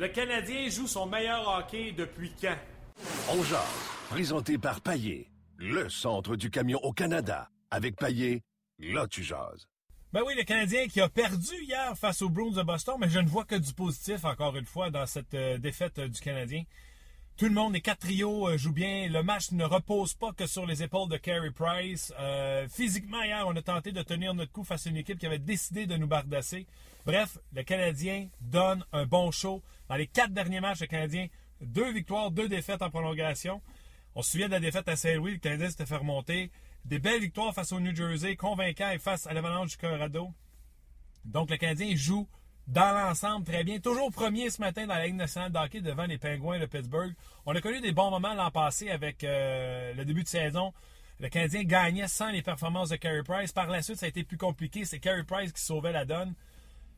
Le Canadien joue son meilleur hockey depuis quand? On jase, présenté par Paillé, le centre du camion au Canada. Avec Paillé, là tu jases. Ben oui, le Canadien qui a perdu hier face aux Bruins de Boston, mais je ne vois que du positif, encore une fois, dans cette euh, défaite euh, du Canadien. Tout le monde, les quatre trios euh, jouent bien. Le match ne repose pas que sur les épaules de Carey Price. Euh, physiquement, hier, on a tenté de tenir notre coup face à une équipe qui avait décidé de nous bardasser. Bref, le Canadien donne un bon show. Dans les quatre derniers matchs, le Canadien, deux victoires, deux défaites en prolongation. On se souvient de la défaite à Saint-Louis, le Canadien s'était fait remonter. Des belles victoires face au New Jersey, convaincant face à l'Avalanche du Colorado. Donc, le Canadien joue dans l'ensemble très bien. Toujours premier ce matin dans la Ligue nationale de hockey devant les Pingouins de Pittsburgh. On a connu des bons moments l'an passé avec euh, le début de saison. Le Canadien gagnait sans les performances de Carey Price. Par la suite, ça a été plus compliqué. C'est Carey Price qui sauvait la donne.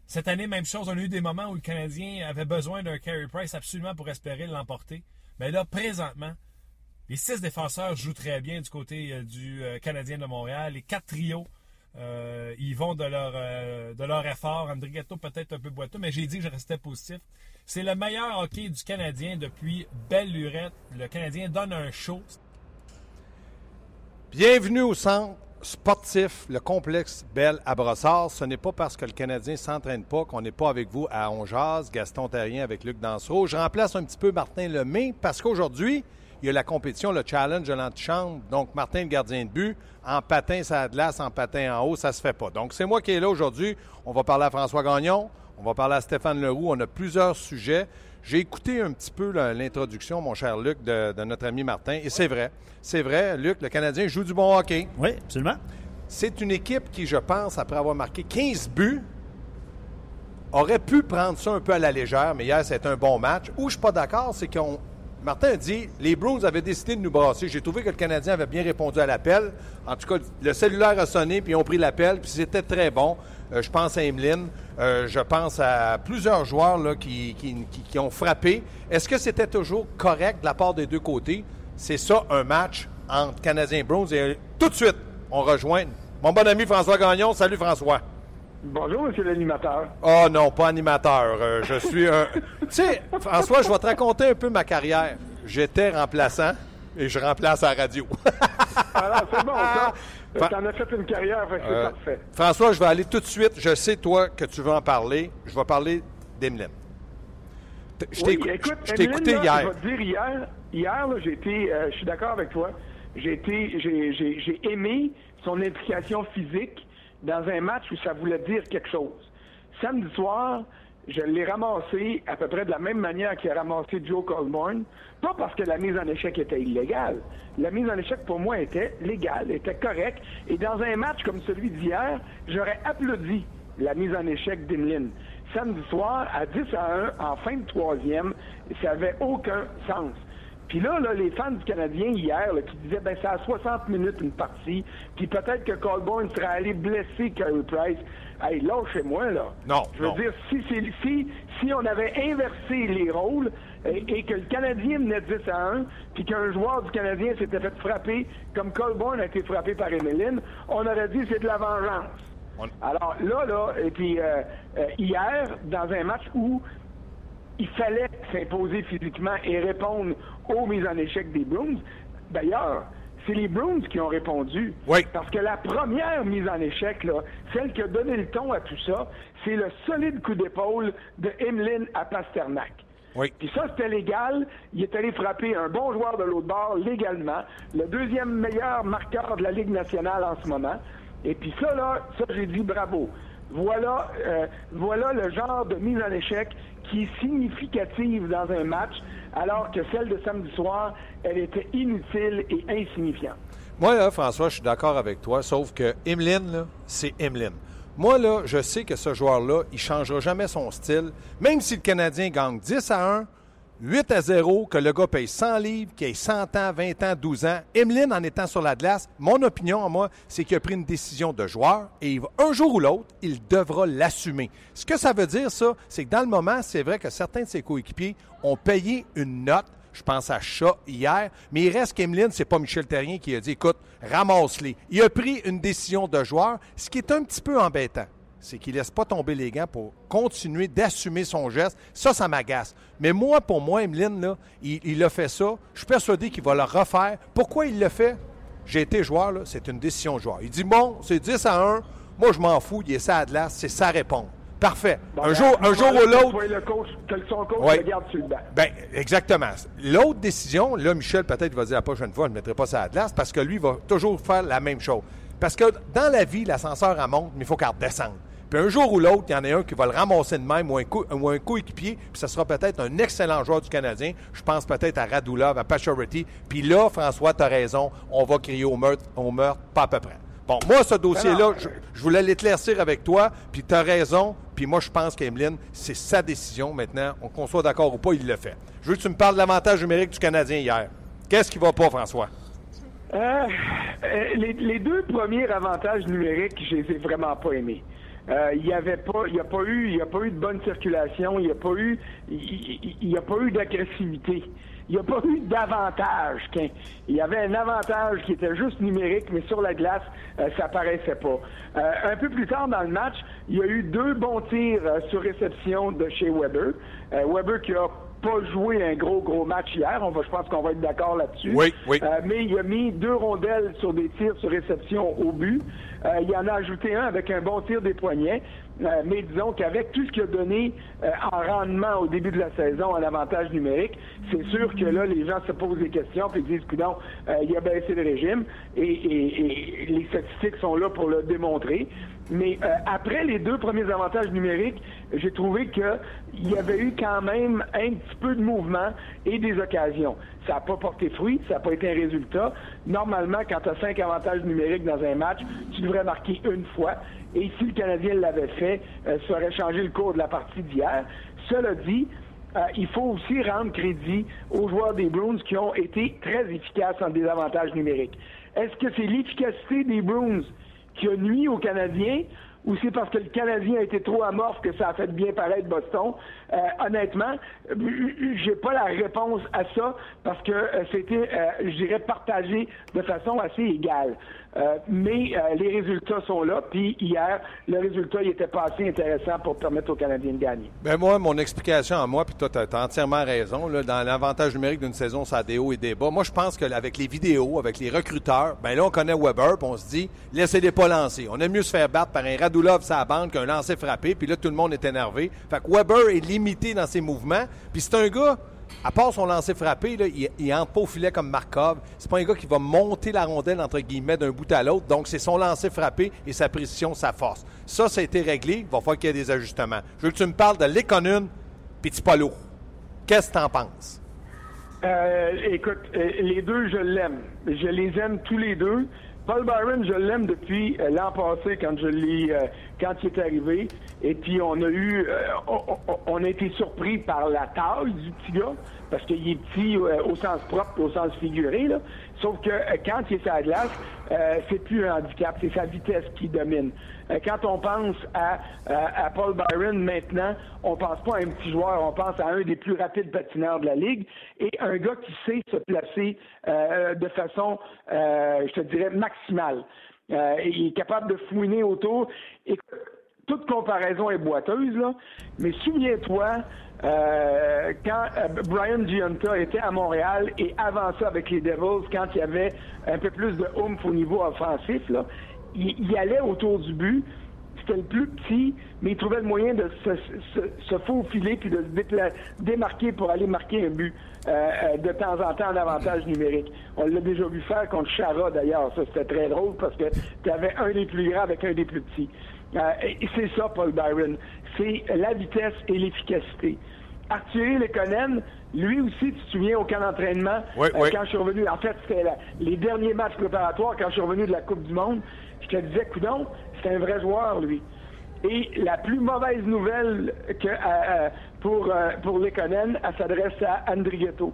Cette année, même chose. On a eu des moments où le Canadien avait besoin d'un Carey Price absolument pour espérer l'emporter. Mais là, présentement, les six défenseurs jouent très bien du côté euh, du euh, Canadien de Montréal. Les quatre trios euh, ils vont de leur, euh, de leur effort. Andrigetto peut-être un peu boiteux, mais j'ai dit que je restais positif. C'est le meilleur hockey du Canadien depuis belle lurette. Le Canadien donne un show. Bienvenue au centre sportif, le complexe Belle à Brossard. Ce n'est pas parce que le Canadien ne s'entraîne pas qu'on n'est pas avec vous à Onjaz, Gaston Terrien avec Luc Dansereau. Je remplace un petit peu Martin Lemay parce qu'aujourd'hui, il y a la compétition, le challenge de l'antichambre. Donc, Martin, le gardien de but, en patin, ça glace, en patin en haut, ça se fait pas. Donc, c'est moi qui est là aujourd'hui. On va parler à François Gagnon, on va parler à Stéphane Leroux. On a plusieurs sujets. J'ai écouté un petit peu l'introduction, mon cher Luc, de, de notre ami Martin. Et c'est vrai. C'est vrai, Luc, le Canadien joue du bon hockey. Oui, absolument. C'est une équipe qui, je pense, après avoir marqué 15 buts, aurait pu prendre ça un peu à la légère, mais hier, c'était un bon match. Où je suis pas d'accord, c'est qu'on Martin a dit les Bruins avaient décidé de nous brasser. J'ai trouvé que le Canadien avait bien répondu à l'appel. En tout cas, le cellulaire a sonné, puis ils ont pris l'appel, puis c'était très bon. Euh, je pense à Emeline. Euh, je pense à plusieurs joueurs là, qui, qui, qui, qui ont frappé. Est-ce que c'était toujours correct de la part des deux côtés? C'est ça, un match entre Canadiens et Bruins. Et tout de suite, on rejoint mon bon ami François Gagnon. Salut François. Bonjour, monsieur l'animateur. Oh non, pas animateur. Euh, je suis un. tu sais, François, je vais te raconter un peu ma carrière. J'étais remplaçant et je remplace à la radio. Alors, c'est bon, ça. T'en as fait une carrière, c'est Euh, parfait. François, je vais aller tout de suite. Je sais, toi, que tu veux en parler. Je vais parler d'Emeline. Je t'ai Oui, écoute, écouté là, hier. Je vais te dire, hier, hier là, j'ai été, euh, je suis d'accord avec toi, j'ai été, j'ai aimé son implication physique dans un match où ça voulait dire quelque chose. Samedi soir, je l'ai ramassé à peu près de la même manière qu'il a ramassé Joe Colborne, pas parce que la mise en échec était illégale. La mise en échec, pour moi, était légale, était correcte. Et dans un match comme celui d'hier, j'aurais applaudi la mise en échec d'Emeline. Samedi soir, à 10 à 1, en fin de troisième, ça n'avait aucun sens. Puis là, les fans du Canadien hier, qui disaient, ben, c'est à 60 minutes une partie, puis peut-être que Colborne serait allé blesser Carey Price. Hey, lâchez-moi, là. Non, Je veux non. dire, si, c'est- si, si on avait inversé les rôles et, et que le Canadien menait 10 à 1, puis qu'un joueur du Canadien s'était fait frapper comme Colborne a été frappé par Emeline, on aurait dit c'est de la vengeance. On- Alors là, là, et puis euh, euh, hier, dans un match où il fallait s'imposer physiquement et répondre aux mises en échec des Bruins. D'ailleurs, c'est les Bruins qui ont répondu. Oui. Parce que la première mise en échec, là, celle qui a donné le ton à tout ça, c'est le solide coup d'épaule de Emeline à Pasternak. Oui. Puis ça, c'était légal. Il est allé frapper un bon joueur de l'autre bord légalement. Le deuxième meilleur marqueur de la Ligue nationale en ce moment. Et puis ça, là, ça, j'ai dit bravo. Voilà, euh, voilà le genre de mise en échec qui est significative dans un match, alors que celle de samedi soir, elle était inutile et insignifiante. Moi, là, François, je suis d'accord avec toi, sauf que Emeline, c'est Emeline. Moi, là, je sais que ce joueur-là, il ne changera jamais son style. Même si le Canadien gagne 10 à 1, 8 à 0, que le gars paye 100 livres, qu'il ait 100 ans, 20 ans, 12 ans. Emeline, en étant sur la glace, mon opinion à moi, c'est qu'il a pris une décision de joueur et un jour ou l'autre, il devra l'assumer. Ce que ça veut dire, ça, c'est que dans le moment, c'est vrai que certains de ses coéquipiers ont payé une note je pense à Chat hier. Mais il reste qu'Emeline, c'est pas Michel Terrien qui a dit écoute, ramasse-les. Il a pris une décision de joueur, ce qui est un petit peu embêtant. C'est qu'il laisse pas tomber les gants pour continuer d'assumer son geste. Ça, ça m'agace. Mais moi, pour moi, Emeline, là, il, a fait ça. Je suis persuadé qu'il va le refaire. Pourquoi il le fait? J'ai été joueur, c'est une décision de joueur. Il dit bon, c'est 10 à 1. Moi, je m'en fous. Il est ça à de c'est sa réponse. Parfait. un jour, un jour ou l'autre. le coach, que son coach le garde sur le banc. Ben, exactement. L'autre décision, là, Michel peut-être va dire la prochaine fois, je ne mettrai pas ça à glace parce que lui va toujours faire la même chose. Parce que dans la vie, l'ascenseur elle monte, mais il faut qu'elle redescende. Puis un jour ou l'autre, il y en a un qui va le ramasser de même ou un, ou un coéquipier, puis ce sera peut-être un excellent joueur du Canadien. Je pense peut-être à Radulov, à Pachority. Puis là, François, tu as raison, on va crier au meurtre, au meurtre, pas à peu près. Bon, moi, ce dossier-là, je, voulais l'éclaircir avec toi, puis tu as raison, puis moi, je pense qu'Emeline, c'est sa décision maintenant. Qu'on soit d'accord ou pas, il le fait. Je veux que tu me parles de l'avantage numérique du Canadien hier. Qu'est-ce qui va pas, François? Euh, euh, les, deux premiers avantages numériques, je les ai vraiment pas aimés. Euh, il n'y avait pas, il a pas eu, il a pas eu de bonne circulation, il n'y a pas eu, il a pas eu d'agressivité il n'y a pas eu d'avantage. Il y avait un avantage qui était juste numérique, mais sur la glace, euh, ça paraissait pas. Euh, un peu plus tard dans le match, il y a eu deux bons tirs sur réception de chez Weber. Weber qui a pas joué un gros, gros match hier. On va, je pense qu'on va être d'accord là-dessus. Oui, oui. mais il a mis deux rondelles sur des tirs sur réception au but. il en a ajouté un avec un bon tir des poignets. Euh, mais disons qu'avec tout ce qu'il a donné euh, en rendement au début de la saison en avantage numérique, c'est sûr que là, les gens se posent des questions et disent, non, euh, il a baissé le régime et, et, les statistiques sont là pour le démontrer. Mais après les deux premiers avantages numériques, j'ai trouvé qu'il y avait eu quand même un petit peu de mouvement et des occasions. Ça n'a pas porté fruit, ça n'a pas été un résultat. Normalement, quand tu as cinq avantages numériques dans un match, tu devrais marquer une fois. Et si le Canadien l'avait fait, euh, ça aurait changé le cours de la partie d'hier. Cela dit, euh, il faut aussi rendre crédit aux joueurs des Bruins qui ont été très efficaces en désavantage numérique. Est-ce que c'est l'efficacité des Bruins qui a nuit aux Canadiens ou c'est parce que le Canadien a été trop amorphe que ça a fait bien paraître Boston? Euh, honnêtement, j'ai pas la réponse à ça parce que euh, c'était, euh, je dirais, partagé de façon assez égale. Euh, mais les résultats sont là. Puis hier, le résultat il était pas assez intéressant pour permettre aux Canadiens de gagner. Ben moi, mon explication à moi, puis toi, tu as, entièrement raison. Là, dans l'avantage numérique d'une saison, ça a des hauts et des bas. Moi, je pense qu'avec les vidéos, avec les recruteurs, ben là, on connaît Weber, puis on se dit, laissez-les pas lancer. On aime mieux se faire battre par un Radulov sa bande qu'un lancer frappé, puis là, tout le monde est énervé. Fait que Weber est limité dans ses mouvements. Puis c'est un gars à part son lancer frappé, il, il au filet comme Markov. C'est pas un gars qui va monter la rondelle, entre guillemets, d'un bout à l'autre. Donc, c'est son lancer frappé et sa précision, sa force. Ça, ça a été réglé. Il va falloir qu'il y ait des ajustements. Je veux que tu me parles de l'éconune Palo. Qu'est-ce que tu en penses? Euh, écoute, euh, les deux, je l'aime. Je les aime tous les deux. Paul Byron, je l'aime depuis euh, l'an passé quand je l'ai, quand il est arrivé. Et puis on a eu, on, a été surpris par la taille du petit gars parce qu'il est petit au sens propre, au sens figuré. Là. Sauf que quand il est sur la glace, c'est plus un handicap, c'est sa vitesse qui domine. Euh, quand on pense à, Paul Byron maintenant, on pense pas à un petit joueur, on pense à un des plus rapides patineurs de la ligue et un gars qui sait se placer euh, de façon, euh, je te dirais, maximale. il est capable de fouiner autour. Et toute comparaison est boiteuse, là, mais souviens-toi, quand Brian Giunta était à Montréal et avant ça avec les Devils, quand il y avait un peu plus de oomph au niveau offensif, là, il, allait autour du but. C'était le plus petit, mais il trouvait le moyen de se, faufiler puis de se démarquer pour aller marquer un but euh, euh, de temps en temps en avantage numérique. On l'a déjà vu faire contre Chara d'ailleurs. Ça, c'était très drôle parce que tu avais un des plus grands avec un des plus petits. C'est ça, Paul Byron. C'est la vitesse et l'efficacité. Arthur Lekonen, lui aussi, tu te souviens, au camp d'entraînement, quand je suis revenu, en fait, c'était les derniers matchs préparatoires quand je suis revenu de la Coupe du Monde, je te disais, coudon, c'est un vrai joueur, lui. Et la plus mauvaise nouvelle que, pour, pour Lekonen, elle s'adresse à Andrigetto.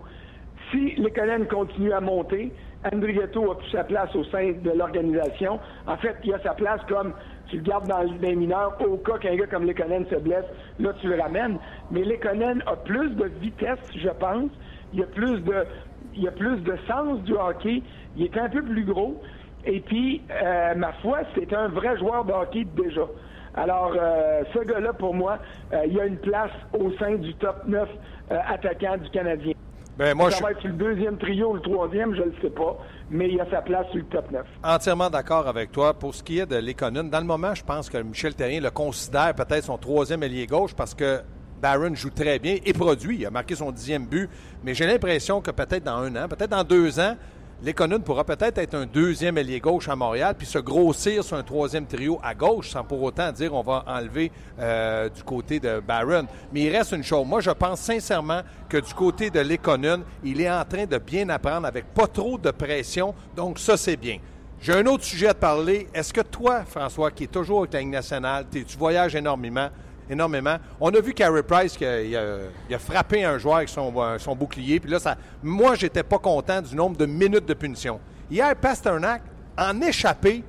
Si Lekonen continue à monter, Andrigetto a plus sa place au sein de l'organisation. En fait, il a sa place comme tu le gardes dans les mineurs au cas qu'un gars comme Lekonen se blesse, là tu le ramènes. Mais Lekonen a plus de vitesse, je pense. Il a plus de, il a plus de sens du hockey. Il est un peu plus gros. Et puis, euh, ma foi, c'est un vrai joueur de hockey déjà. Alors, euh, ce gars-là, pour moi, euh, il a une place au sein du top 9 attaquant du Canadien. Ben, moi, ça va être le deuxième trio ou le troisième, je ne le sais pas, mais il a sa place sur le top 9. Entièrement d'accord avec toi. Pour ce qui est de l'économie, dans le moment, je pense que Michel Terrien le considère peut-être son troisième ailier gauche parce que Barron joue très bien et produit. Il a marqué son dixième but, mais j'ai l'impression que peut-être dans un an, peut-être dans deux ans, Léconen pourra peut-être être un deuxième ailier gauche à Montréal, puis se grossir sur un troisième trio à gauche, sans pour autant dire on va enlever euh, du côté de Barron. Mais il reste une chose. Moi, je pense sincèrement que du côté de Léconen, il est en train de bien apprendre avec pas trop de pression. Donc, ça, c'est bien. J'ai un autre sujet à te parler. Est-ce que toi, François, qui est toujours avec la Ligue nationale, tu voyages énormément, énormément. On a vu Carey Price qui a, frappé un joueur avec euh, son, bouclier. Puis là, ça, moi, j'étais pas content du nombre de minutes de punition. Hier, Pasternak en échappé.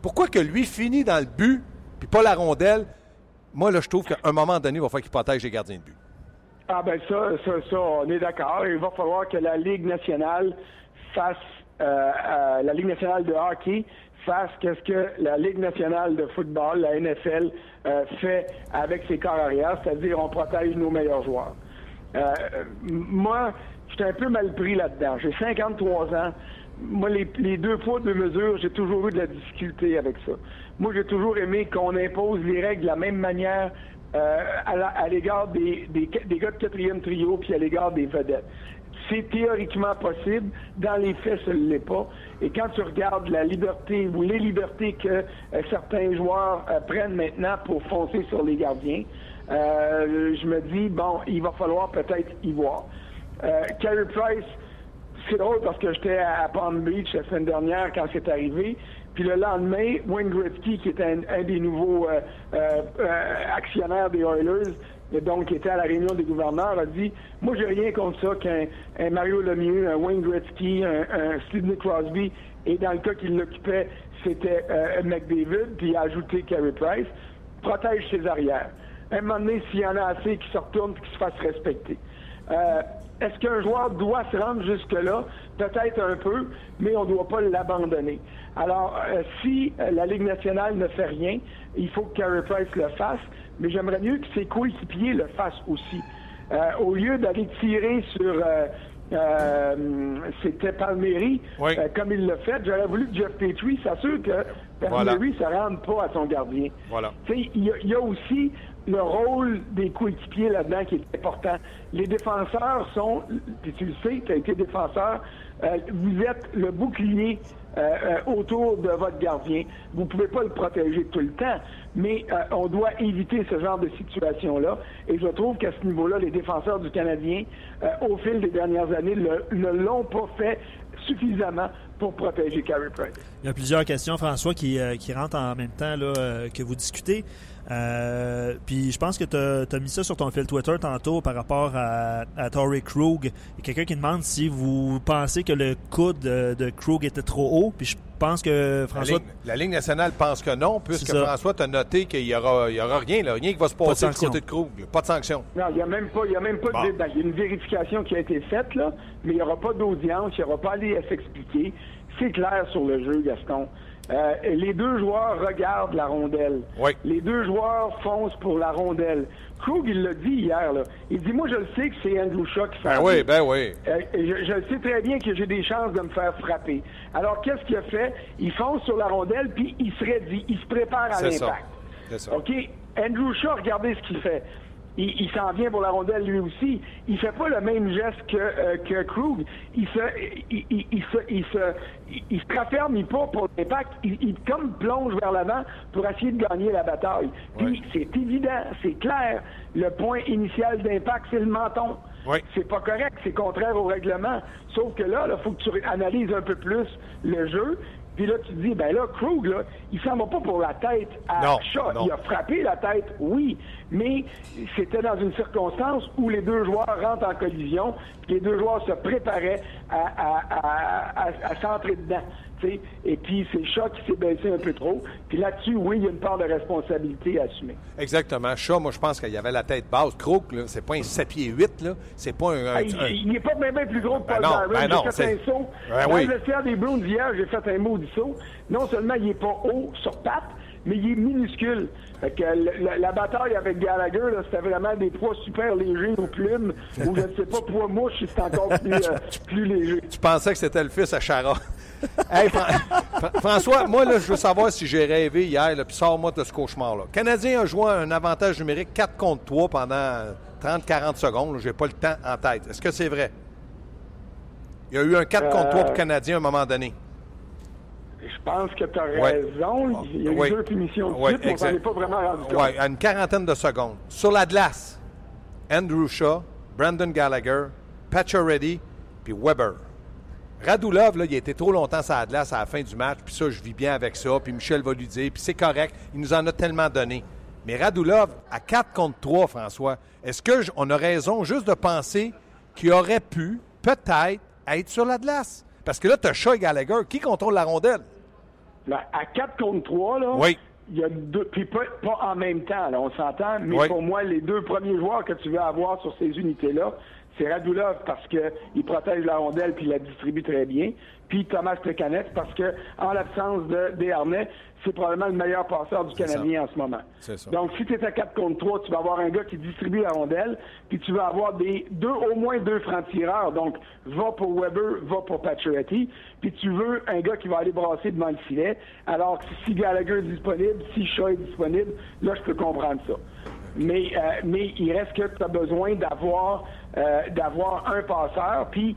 Pourquoi que lui finit dans le but, puis pas la rondelle? Moi, là, je trouve qu'à un moment donné, il va falloir qu'il protège les gardiens de but. Ah ben ça, ça, ça, on est d'accord. Il va falloir que la Ligue nationale fasse, euh, euh, la Ligue nationale de hockey fasse qu'est-ce que la Ligue nationale de football, la NFL, euh, fait avec ses corps arrière, c'est-à-dire on protège nos meilleurs joueurs. Euh, moi, j'étais un peu mal pris là-dedans. J'ai 53 ans. Moi, les, deux poids, deux mesures, j'ai toujours eu de la difficulté avec ça. Moi, j'ai toujours aimé qu'on impose les règles de la même manière euh, à l'égard des, des, des, gars de quatrième trio puis à l'égard des vedettes c'est théoriquement possible. Dans les faits, ce ne l'est pas. Et quand tu regardes la liberté ou les libertés que euh, certains joueurs euh, prennent maintenant pour foncer sur les gardiens, euh, je me dis, bon, il va falloir peut-être y voir. Carey Price, c'est drôle parce que j'étais à Palm Beach la semaine dernière quand c'est arrivé. Puis le lendemain, Wayne Gretzky, qui était un, des nouveaux actionnaires des Oilers, donc qui était à la réunion des gouverneurs, a dit Moi, j'ai rien contre ça qu'un Mario Lemieux, un Wayne Gretzky, un, Sidney Crosby, et dans le cas qu'il l'occupait, c'était euh, McDavid, puis il a ajouté Carey Price, protège ses arrières. À un moment donné, s'il y en a assez qui se retournent et qui se fassent respecter. Euh, est-ce qu'un joueur doit se rendre jusque-là? Peut-être un peu, mais on ne doit pas l'abandonner. Alors, euh, si la Ligue nationale ne fait rien, il faut que Carey Price le fasse mais j'aimerais mieux que ses coéquipiers le fassent aussi. Euh, au lieu d'aller tirer sur euh, euh, c'était Palmieri, comme il l'a fait. J'aurais voulu que Jeff Petrie s'assure que Palmieri ne se rende pas à son gardien. Voilà. Il y, a aussi le rôle des coéquipiers là-dedans qui est important. Les défenseurs sont, puis tu le sais, tu as été défenseur, vous êtes le bouclier autour de votre gardien. Vous ne pouvez pas le protéger tout le temps, mais euh, on doit éviter ce genre de situation-là. Et je trouve qu'à ce niveau-là, les défenseurs du Canadien, euh, au fil des dernières années, ne l'ont pas fait suffisamment pour protéger Carey Price. Il y a plusieurs questions, François, qui, euh, qui rentrent en même temps là, que vous discutez. Euh, puis je pense que tu as, mis ça sur ton fil Twitter tantôt par rapport à, à Tory Krug. Il y a quelqu'un qui demande si vous pensez que le coude de, de Krug était trop haut. Puis je pense que François. La Ligue, nationale pense que non, puisque François t'a noté qu'il n'y aura, y aura rien, là, rien qui va se passer du côté de Krug. Pas de sanction. Non, il n'y a même pas, y a même pas de ben, Il y a une vérification qui a été faite, là, mais il n'y aura pas d'audience, il n'y aura pas à s'expliquer. C'est clair sur le jeu, Gaston. Euh, les deux joueurs regardent la rondelle. Les deux joueurs foncent pour la rondelle. Krug, il l'a dit hier. Là. Il dit Moi, je le sais que c'est Andrew Shaw qui fait. Ben oui, ben oui. Euh, je, je, sais très bien que j'ai des chances de me faire frapper. Alors, qu'est-ce qu'il a fait? Il fonce sur la rondelle, puis il se dit, il se prépare à l'impact. C'est ça. OK? Andrew Shaw, regardez ce qu'il fait. Il, s'en vient pour la rondelle lui aussi. Il fait pas le même geste que, euh, que Krug. Il se, il, il, il se, il se, il, se raffermit pas pour l'impact. Il, il, comme plonge vers l'avant pour essayer de gagner la bataille. Puis c'est évident, c'est clair. Le point initial d'impact, c'est le menton. Oui. C'est pas correct, c'est contraire au règlement. Sauf que là, il faut que tu analyses un peu plus le jeu. Puis là, tu te dis, ben là, Krug, là, il s'en va pas pour la tête à non, Shaw. Il a frappé la tête, oui, mais c'était dans une circonstance où les deux joueurs rentrent en collision, puis les deux joueurs se préparaient à, à, à, à s'entrer dedans. Et puis, c'est Shaw qui s'est baissé un peu trop. Puis là-dessus, oui, il y a une part de responsabilité à assumer. Exactement. Shaw, moi, je pense qu'il y avait la tête basse. Crook, c'est pas un 7 pieds 8, là. C'est pas un. Ah, il n'est pas même plus gros que Paul ben non. Ben non, j'ai fait un saut. Ben Dans oui. le vestiaire des Browns hier, j'ai fait un maudit saut. Non seulement il n'est pas haut sur patte, mais il est minuscule. Fait que la, la bataille avec Gallagher, c'était vraiment des poids super légers aux plumes, ou je ne sais pas, poids mouche, c'est encore plus, euh, plus léger. Tu pensais que c'était le fils à Chara. hey, Fran- François, moi, là, je veux savoir si j'ai rêvé hier, puis sors-moi de ce cauchemar-là. Canadien a joué un avantage numérique 4 contre 3 pendant 30-40 secondes. J'ai pas le temps en tête. Est-ce que c'est vrai? Il y a eu un 4 contre 3 pour le Canadien à un moment donné. Je pense que tu as Ouais. raison. Il y a eu Oui. deux punitions de suite, mais on est pas vraiment rendu compte. Oui, à une quarantaine de secondes. Sur la glace, Andrew Shaw, Brandon Gallagher, Pacioretty, puis Weber. Radulov, là, il a été trop longtemps sur la glace à la fin du match, puis ça, je vis bien avec ça, puis Michel va lui dire, puis c'est correct, il nous en a tellement donné. Mais Radulov, à 4 contre 3, François, est-ce qu'on a raison juste de penser qu'il aurait pu, peut-être, être sur la glace? Parce que là, tu as Shaw et Gallagher. Qui contrôle la rondelle? À 4 contre 3, là, Oui. il y a deux, puis pas, pas en même temps, là, on s'entend, mais Oui. pour moi, les deux premiers joueurs que tu veux avoir sur ces unités-là, c'est Radulov parce qu'il protège la rondelle puis il la distribue très bien, puis Thomas Plekanec parce que en l'absence de Desharnais, c'est probablement le meilleur passeur du Canadien en ce moment. Ça. Donc, si tu es à 4 contre 3, tu vas avoir un gars qui distribue la rondelle, puis tu vas avoir des deux, au moins deux francs-tireurs. Donc, va pour Weber, va pour Pacioretty, puis tu veux un gars qui va aller brasser devant le filet. Alors que si Gallagher est disponible, si Shaw est disponible, là, je peux comprendre ça. Mais, euh, mais il reste que tu as besoin d'avoir euh, d'avoir un passeur, puis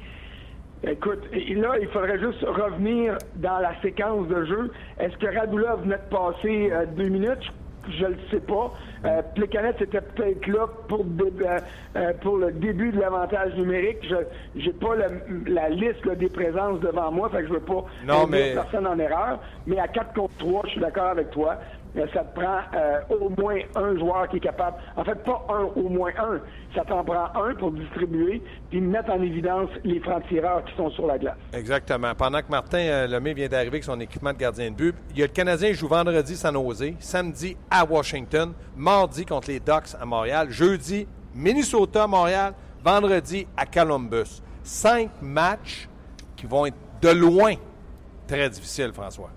Écoute, là, il faudrait juste revenir dans la séquence de jeu. Est-ce que Radulov venait de passer euh, deux minutes? Je le sais pas. Euh, Plekanec était peut-être là pour, euh, euh, pour le début de l'avantage numérique. Je j'ai pas le- la liste là, des présences devant moi, fait que je veux pas Non, mais- personne en erreur. Mais à 4 contre 3, je suis d'accord avec toi. Euh, Ça te prend euh, au moins un joueur qui est capable. En fait, pas un, au moins un. Ça t'en prend un pour distribuer puis mettre en évidence les francs-tireurs qui sont sur la glace. Exactement. Pendant que Martin euh, Lemay vient d'arriver avec son équipement de gardien de but, il y a le Canadien qui joue vendredi San Jose, samedi à Washington, mardi contre les Ducks à Montréal, jeudi Minnesota à Montréal, vendredi à Columbus. Cinq matchs qui vont être de loin très difficiles, François.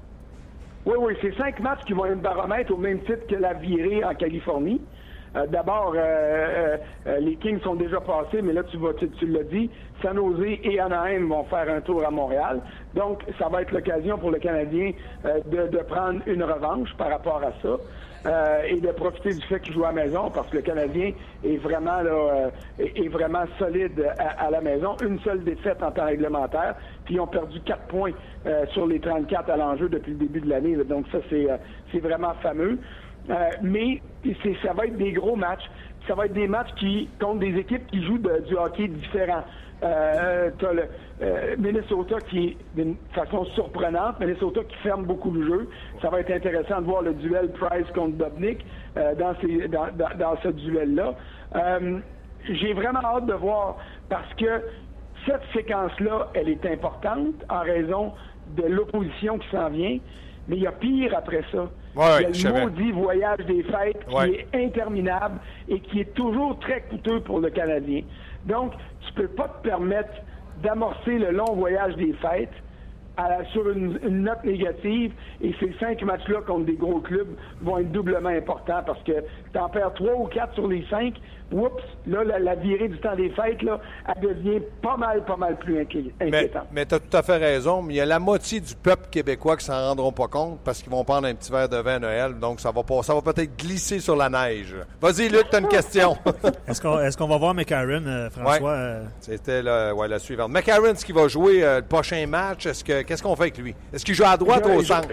Oui, oui, c'est cinq matchs qui vont être baromètre au même titre que la virée en Californie. Euh, D'abord, euh, euh, euh, les Kings sont déjà passés, mais là, tu, vas, tu l'as dit, San Jose et Anaheim vont faire un tour à Montréal. Donc, ça va être l'occasion pour le Canadien euh, de, de prendre une revanche par rapport à ça. Euh, et de profiter du fait qu'il joue à la maison parce que le Canadien est vraiment là, euh, est, est vraiment solide à, la maison. Une seule défaite en temps réglementaire, puis ils ont perdu quatre points euh, sur les 34 à l'enjeu depuis le début de l'année. Donc ça, c'est euh, vraiment fameux. Mais ça va être des gros matchs. Ça va être des matchs qui contre des équipes qui jouent du hockey différent. Euh, t'as le euh, Minnesota qui d'une façon surprenante, Minnesota qui ferme beaucoup le jeu. Ça va être intéressant de voir le duel Price contre Dobnik euh, dans, ces, dans, dans, dans ce duel-là. Euh, J'ai vraiment hâte de voir parce que cette séquence-là, elle est importante en raison de l'opposition qui s'en vient, mais il y a pire après ça. Ouais, il je y a savais. le maudit voyage des fêtes qui est interminable et qui est toujours très coûteux pour le Canadien. Donc, tu peux pas te permettre d'amorcer le long voyage des fêtes sur une note négative. Et ces cinq matchs-là contre des gros clubs vont être doublement importants parce que tu en perds trois ou quatre sur les cinq. Oups, là, la, la virée du temps des fêtes, là, elle devient pas mal, pas mal plus Mais, inquiétante. mais tu as tout à fait raison. Mais il y a la moitié du peuple québécois qui s'en rendront pas compte parce qu'ils vont prendre un petit verre de vin à Noël. Donc, ça va, pas, ça va peut-être glisser sur la neige. Vas-y, Luc, tu as une question. Est-ce qu'on est-ce qu'on va voir McCarron, euh, François? euh, C'était le- ouais, la suivante. McCarron, est-ce qu'il va jouer euh, le prochain match? Est-ce que, qu'est-ce qu'on fait avec lui? Est-ce qu'il joue à droite ou au centre?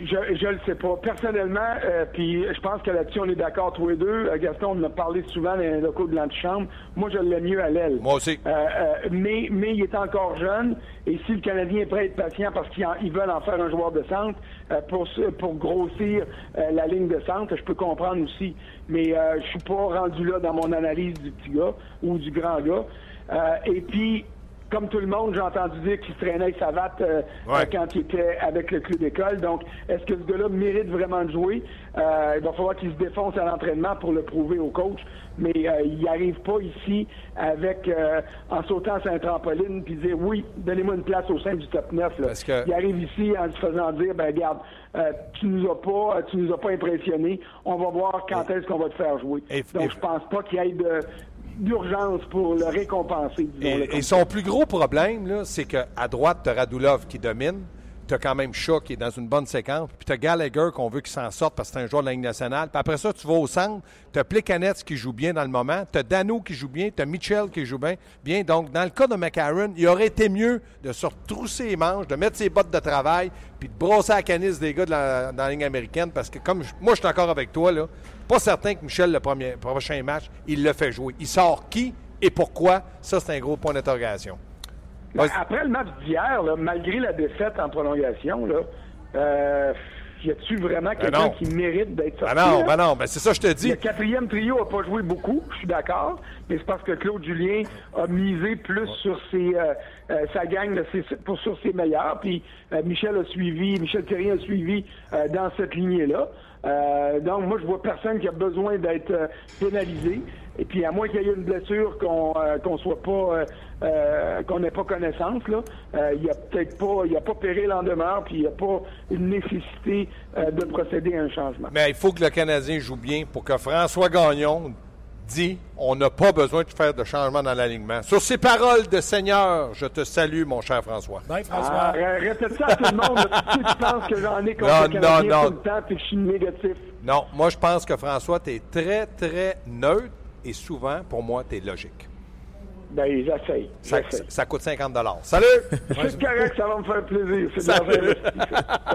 Je je le sais pas. Personnellement, euh, puis je pense que là-dessus, on est d'accord tous les deux. Euh, Gaston, on en a parlé souvent dans les locaux de l'antichambre. Moi, je l'aime mieux à l'aile. Moi aussi. Euh, euh, mais, mais il est encore jeune. Et si le Canadien est prêt à être patient parce qu'ils en- ils veulent en faire un joueur de centre euh, pour, pour grossir euh, la ligne de centre, je peux comprendre aussi. Mais euh, je suis pas rendu là dans mon analyse du petit gars ou du grand gars. Euh, et puis, comme tout le monde, j'ai entendu dire qu'il se traînait avec Savate euh, Ouais. euh, quand il était avec le club d'école. Donc, est-ce que ce gars-là mérite vraiment de jouer? Euh, il va falloir qu'il se défonce à l'entraînement pour le prouver au coach. Mais euh, il n'arrive pas ici avec euh, en sautant sur un trampoline puis dire oui, donnez-moi une place au sein du top 9. là. Parce que- Il arrive ici en se faisant dire ben regarde, euh, tu nous as pas, tu nous as pas impressionné. On va voir quand est-ce qu'on va te faire jouer. Et- Donc, je pense pas qu'il y ait de d'urgence pour le récompenser, disons-le Et, comme et son plus gros problème, c'est qu'à droite, tu as Radulov qui domine. Tu as quand même Shaw qui est dans une bonne séquence. Puis tu as Gallagher qu'on veut qu'il s'en sorte parce que c'est un joueur de la Ligue nationale. Puis après ça, tu vas au centre. Tu as Plekanec qui joue bien dans le moment. Tu as Dano qui joue bien. Tu as Mitchell qui joue bien. bien. Donc, dans le cas de McCarron, il aurait été mieux de se retrousser les manches, de mettre ses bottes de travail, puis de brosser la canisse des gars de la, dans la ligne américaine. Parce que comme moi, je suis encore avec toi, là, pas certain que Michel, le premier, prochain match, il le fait jouer. Il sort qui et pourquoi? Ça, c'est un gros point d'interrogation. Ben, après le match d'hier, malgré la défaite en prolongation, là, euh, y a-tu vraiment quelqu'un non. qui mérite d'être sorti? Ben non, ben non, ben c'est ça que je te dis. Le quatrième trio a pas joué beaucoup, je suis d'accord, mais c'est parce que Claude Julien a misé plus sur ses, euh, euh, sa gang, de ses- pour, sur ses meilleurs, puis euh, Michel a suivi, Michel Thierry a suivi euh, dans cette lignée-là. Euh, donc moi je vois personne qui a besoin d'être euh, pénalisé. Et puis à moins qu'il y ait une blessure qu'on euh, qu'on soit pas euh, qu'on n'ait pas connaissance là, euh, il y a peut-être pas il y a pas péril en demeure puis il n'y a pas une nécessité euh, de procéder à un changement. Mais il faut que le Canadien joue bien pour que François Gagnon dit on n'a pas besoin de faire de changement dans l'alignement. Sur ces paroles de Seigneur, je te salue, mon cher François. Ah, François. ré- répète ça à tout le monde. tu, penses que j'en ai contre Non, non, non. tout le temps puis que je suis négatif. Non, moi, je pense que François, tu es très, très neutre et souvent, pour moi, tu es logique. Ben, j'essaye. Ça, ça coûte 50 Salut! C'est correct, ça va me faire plaisir. C'est.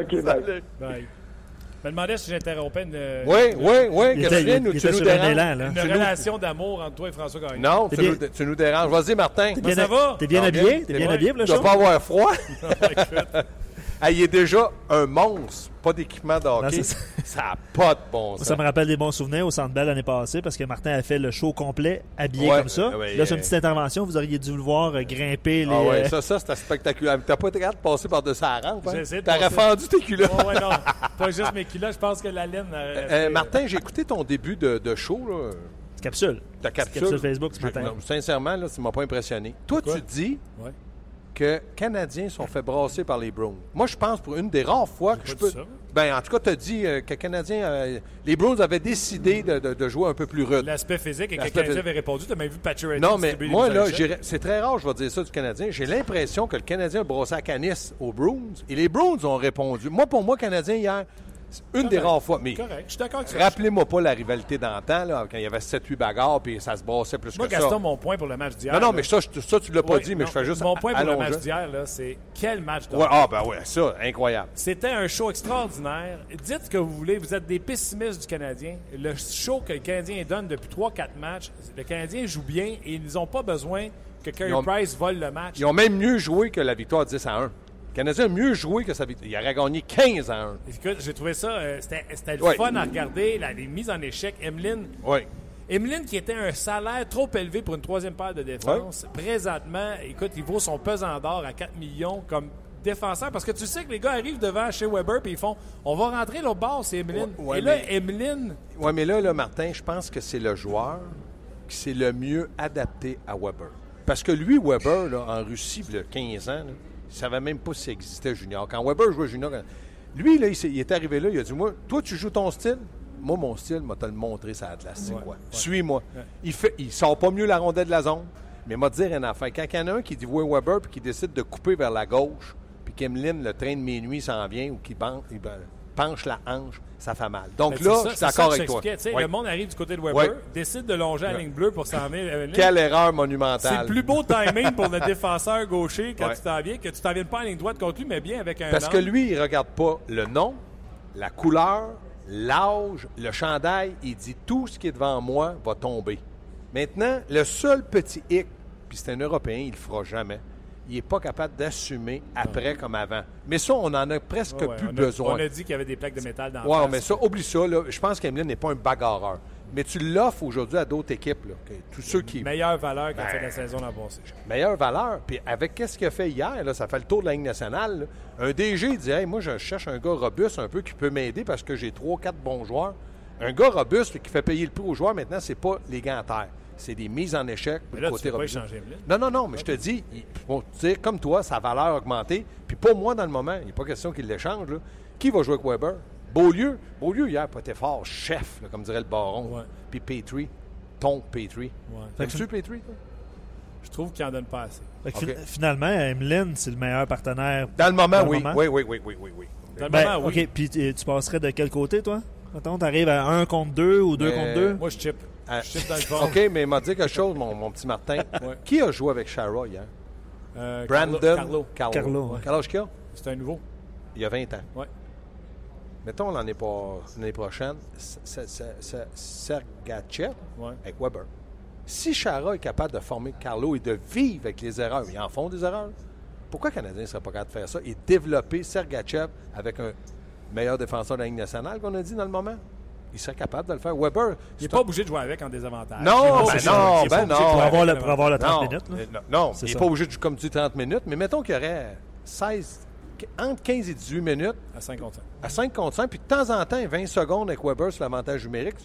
OK, bye. Salut. Bye. Je me demandais si j'interrompais une, Oui, oui, oui. Était, que tu nous, était tu nous sur un déranges? une Tu nous- relation d'amour entre toi et François Gagnon. Non, tu bien- nous, tu nous déranges. Vas-y, Martin. T'es bien, ça va? T'es bien habillé? T'es bien habillé Tu dois pas avoir froid? Ah, il est déjà un monstre, pas d'équipement de hockey. ça. n'a pas de bon sens. Ça me rappelle des bons souvenirs au Centre Bell l'année passée parce que Martin a fait le show complet habillé Ouais, comme ça. ouais, là, c'est une petite intervention. Vous auriez dû le voir euh, grimper les. Ah ouais, euh, ça, ça, c'était spectaculaire. T'as pas été capable de passer par-dessus la rampe, hein? T'aurais fendu tes culottes. Oh, ouais, non. Pas juste mes culottes, je pense que la laine. Euh, Martin, j'ai écouté ton début de, de show, là. capsule. Ta capsule. capsule? Facebook ce matin. non, sincèrement, là, ça m'a pas impressionné. Toi, tu dis Ouais. Que Canadiens sont fait brasser par les Browns. Moi, je pense pour une des rares fois que je peux. Ben, en tout cas, tu as dit euh, que Canadiens. euh, les Browns avaient décidé de, de- de jouer un peu plus rude. L'aspect physique et que quelqu'un physique. avait répondu. Tu as même vu Patrick Non, mais moi, là, c'est très rare, je vais dire ça du Canadien. J'ai l'impression que le Canadien a brossé à canis aux Browns et les Browns ont répondu. Moi, pour moi, Canadien, hier, une des rares fois. Mais rappelez-moi pas la rivalité d'antan, là, quand il y avait 7-8 bagarres puis ça se brassait plus Moi, que Gaston, ça. mon point pour le match d'hier. Non, non, là- mais ça, je- ça tu l'as pas Oui, dit, mais non, je fais juste Mon point pour le match d'hier, là, c'est quel match de Ouais, ah, ben ouais, ça, incroyable. C'était un show extraordinaire. Dites ce que vous voulez, vous êtes des pessimistes du Canadien. Le show que le Canadien donne depuis 3-4 matchs, le Canadien joue bien et ils n'ont pas besoin que Carey Price vole le match. Ils ont même mieux joué que la victoire 10 à 1. Le Canadien a mieux joué que sa victoire. Il aurait gagné 15 à 1. Écoute, j'ai trouvé ça, euh, c'était c'était le Ouais. fun à regarder, la, les mises en échec. Emeline, Oui. Emeline qui était un salaire trop élevé pour une troisième paire de défense, présentement, écoute, il vaut son pesant d'or à 4 millions comme défenseur parce que tu sais que les gars arrivent devant chez Weber puis ils font on va rentrer l'autre bord, c'est Emeline. Ouais, ouais, et là, mais- Emeline, Oui, mais là, là, Martin, je pense que c'est le joueur qui s'est le mieux adapté à Weber. Parce que lui, Weber, là, en Russie, il y a 15 ans, là, ne savait même pas s'il existait junior. Quand Weber jouait junior, lui, là, il, est arrivé là, il a dit Moi, toi, tu joues ton style? Moi, mon style, m'a te le montrer ça Atlas. C'est Ouais, quoi? Ouais. Suis-moi. Il fait, il sort pas mieux la rondelle de la zone, mais m'a dire une affaire. Quand il y en a un qui dit ouais, Weber puis qui décide de couper vers la gauche, puis qu'Emeline, le train de minuit s'en vient ou ban- penche la hanche, ça fait mal. Donc Ben, là, c'est ça- je suis c'est d'accord avec toi. Le monde arrive du côté de Weber, décide de longer la ligne bleue pour s'en venir. euh, Quelle erreur C'est monumentale. le plus beau timing pour le défenseur gaucher quand tu t'en viens, que tu t'en viennes pas en ligne droite contre lui, mais bien avec un Parce que lui, il regarde pas le nom, la couleur, l'âge, le chandail. Il dit tout ce qui est devant moi va tomber. Maintenant, le seul petit hic, puis c'est un Européen, il le fera jamais. Il n'est pas capable d'assumer après comme avant. Mais ça, on en a presque Ouais, plus on a- besoin. On a dit qu'il y avait des plaques de métal dans face. mais ça, oublie ça. Là. Je pense qu'Emeline n'est pas un bagarreur. Mais tu l'offres aujourd'hui à d'autres équipes. Là, tous ceux qui. Meilleure valeur quand Ben, fait la saison l'an passé. meilleure valeur. Puis avec qu'est-ce qu'il a fait hier, là, ça fait le tour de la Ligue nationale. là. Un DG dit hey, moi, je cherche un gars robuste un peu qui peut m'aider parce que j'ai trois, quatre bons joueurs. Un gars robuste qui fait payer le prix aux joueurs, maintenant, c'est pas les gants à terre. C'est des mises en échec pour Mais le tu côté peux pas échanger. Non, non, non, mais je te dis, il- bon, tu sais, comme toi, sa valeur a augmenté. Puis pas moi dans le moment. Il n'est pas question qu'il l'échange. Qui va jouer avec Weber? Beaulieu. Beaulieu, hier, pas été fort. Chef, là, comme dirait le baron. Ouais. Puis Petrie. Ton Petrie. Ouais. T'aimes-tu Petrie? toi? Je trouve qu'il en donne pas assez. Fait que Ok. fi- Finalement, Emeline, c'est le meilleur partenaire. Dans le moment, Dans le oui. moment? oui. Oui, oui, oui, oui, oui. Dans le Ben, moment, oui. OK, puis tu tu passerais de quel côté, toi? Mettons, t'arrives à 1 contre 2 ou 2 Mais- contre 2? Moi, je chip. Ah. OK, mais il m'a dit quelque chose, mon, mon petit Martin. Ouais. Qui a joué avec Shara hier? Euh, Brandon Carlo. Carlo. Carlo, ouais. Quel âge qu'il a? C'est un nouveau. Il y a 20 ans. Ouais. Mettons l'année pas- l'année prochaine, Sergachev Ouais. avec Weber. Si Chara est capable de former Carlo et de vivre avec les erreurs, ils en font des erreurs. Pourquoi le Canadien ne serait pas capable de faire ça et développer Sergachev avec un meilleur défenseur de la Ligue nationale qu'on a dit dans le moment? Il serait capable de le faire. Weber, Il n'est c'est pas un- obligé de jouer avec en désavantage. Non, est ben non, est ben non. Pour avoir, le, pour avoir le 30 non, minutes. là. euh, non, non, C'est il n'est pas obligé de jouer comme tu dis 30 minutes, mais mettons qu'il y aurait 16, entre 15 et 18 minutes À 5 contre 5. à 5 contre 5, puis de temps en temps, 20 secondes avec Weber sur l'avantage numérique,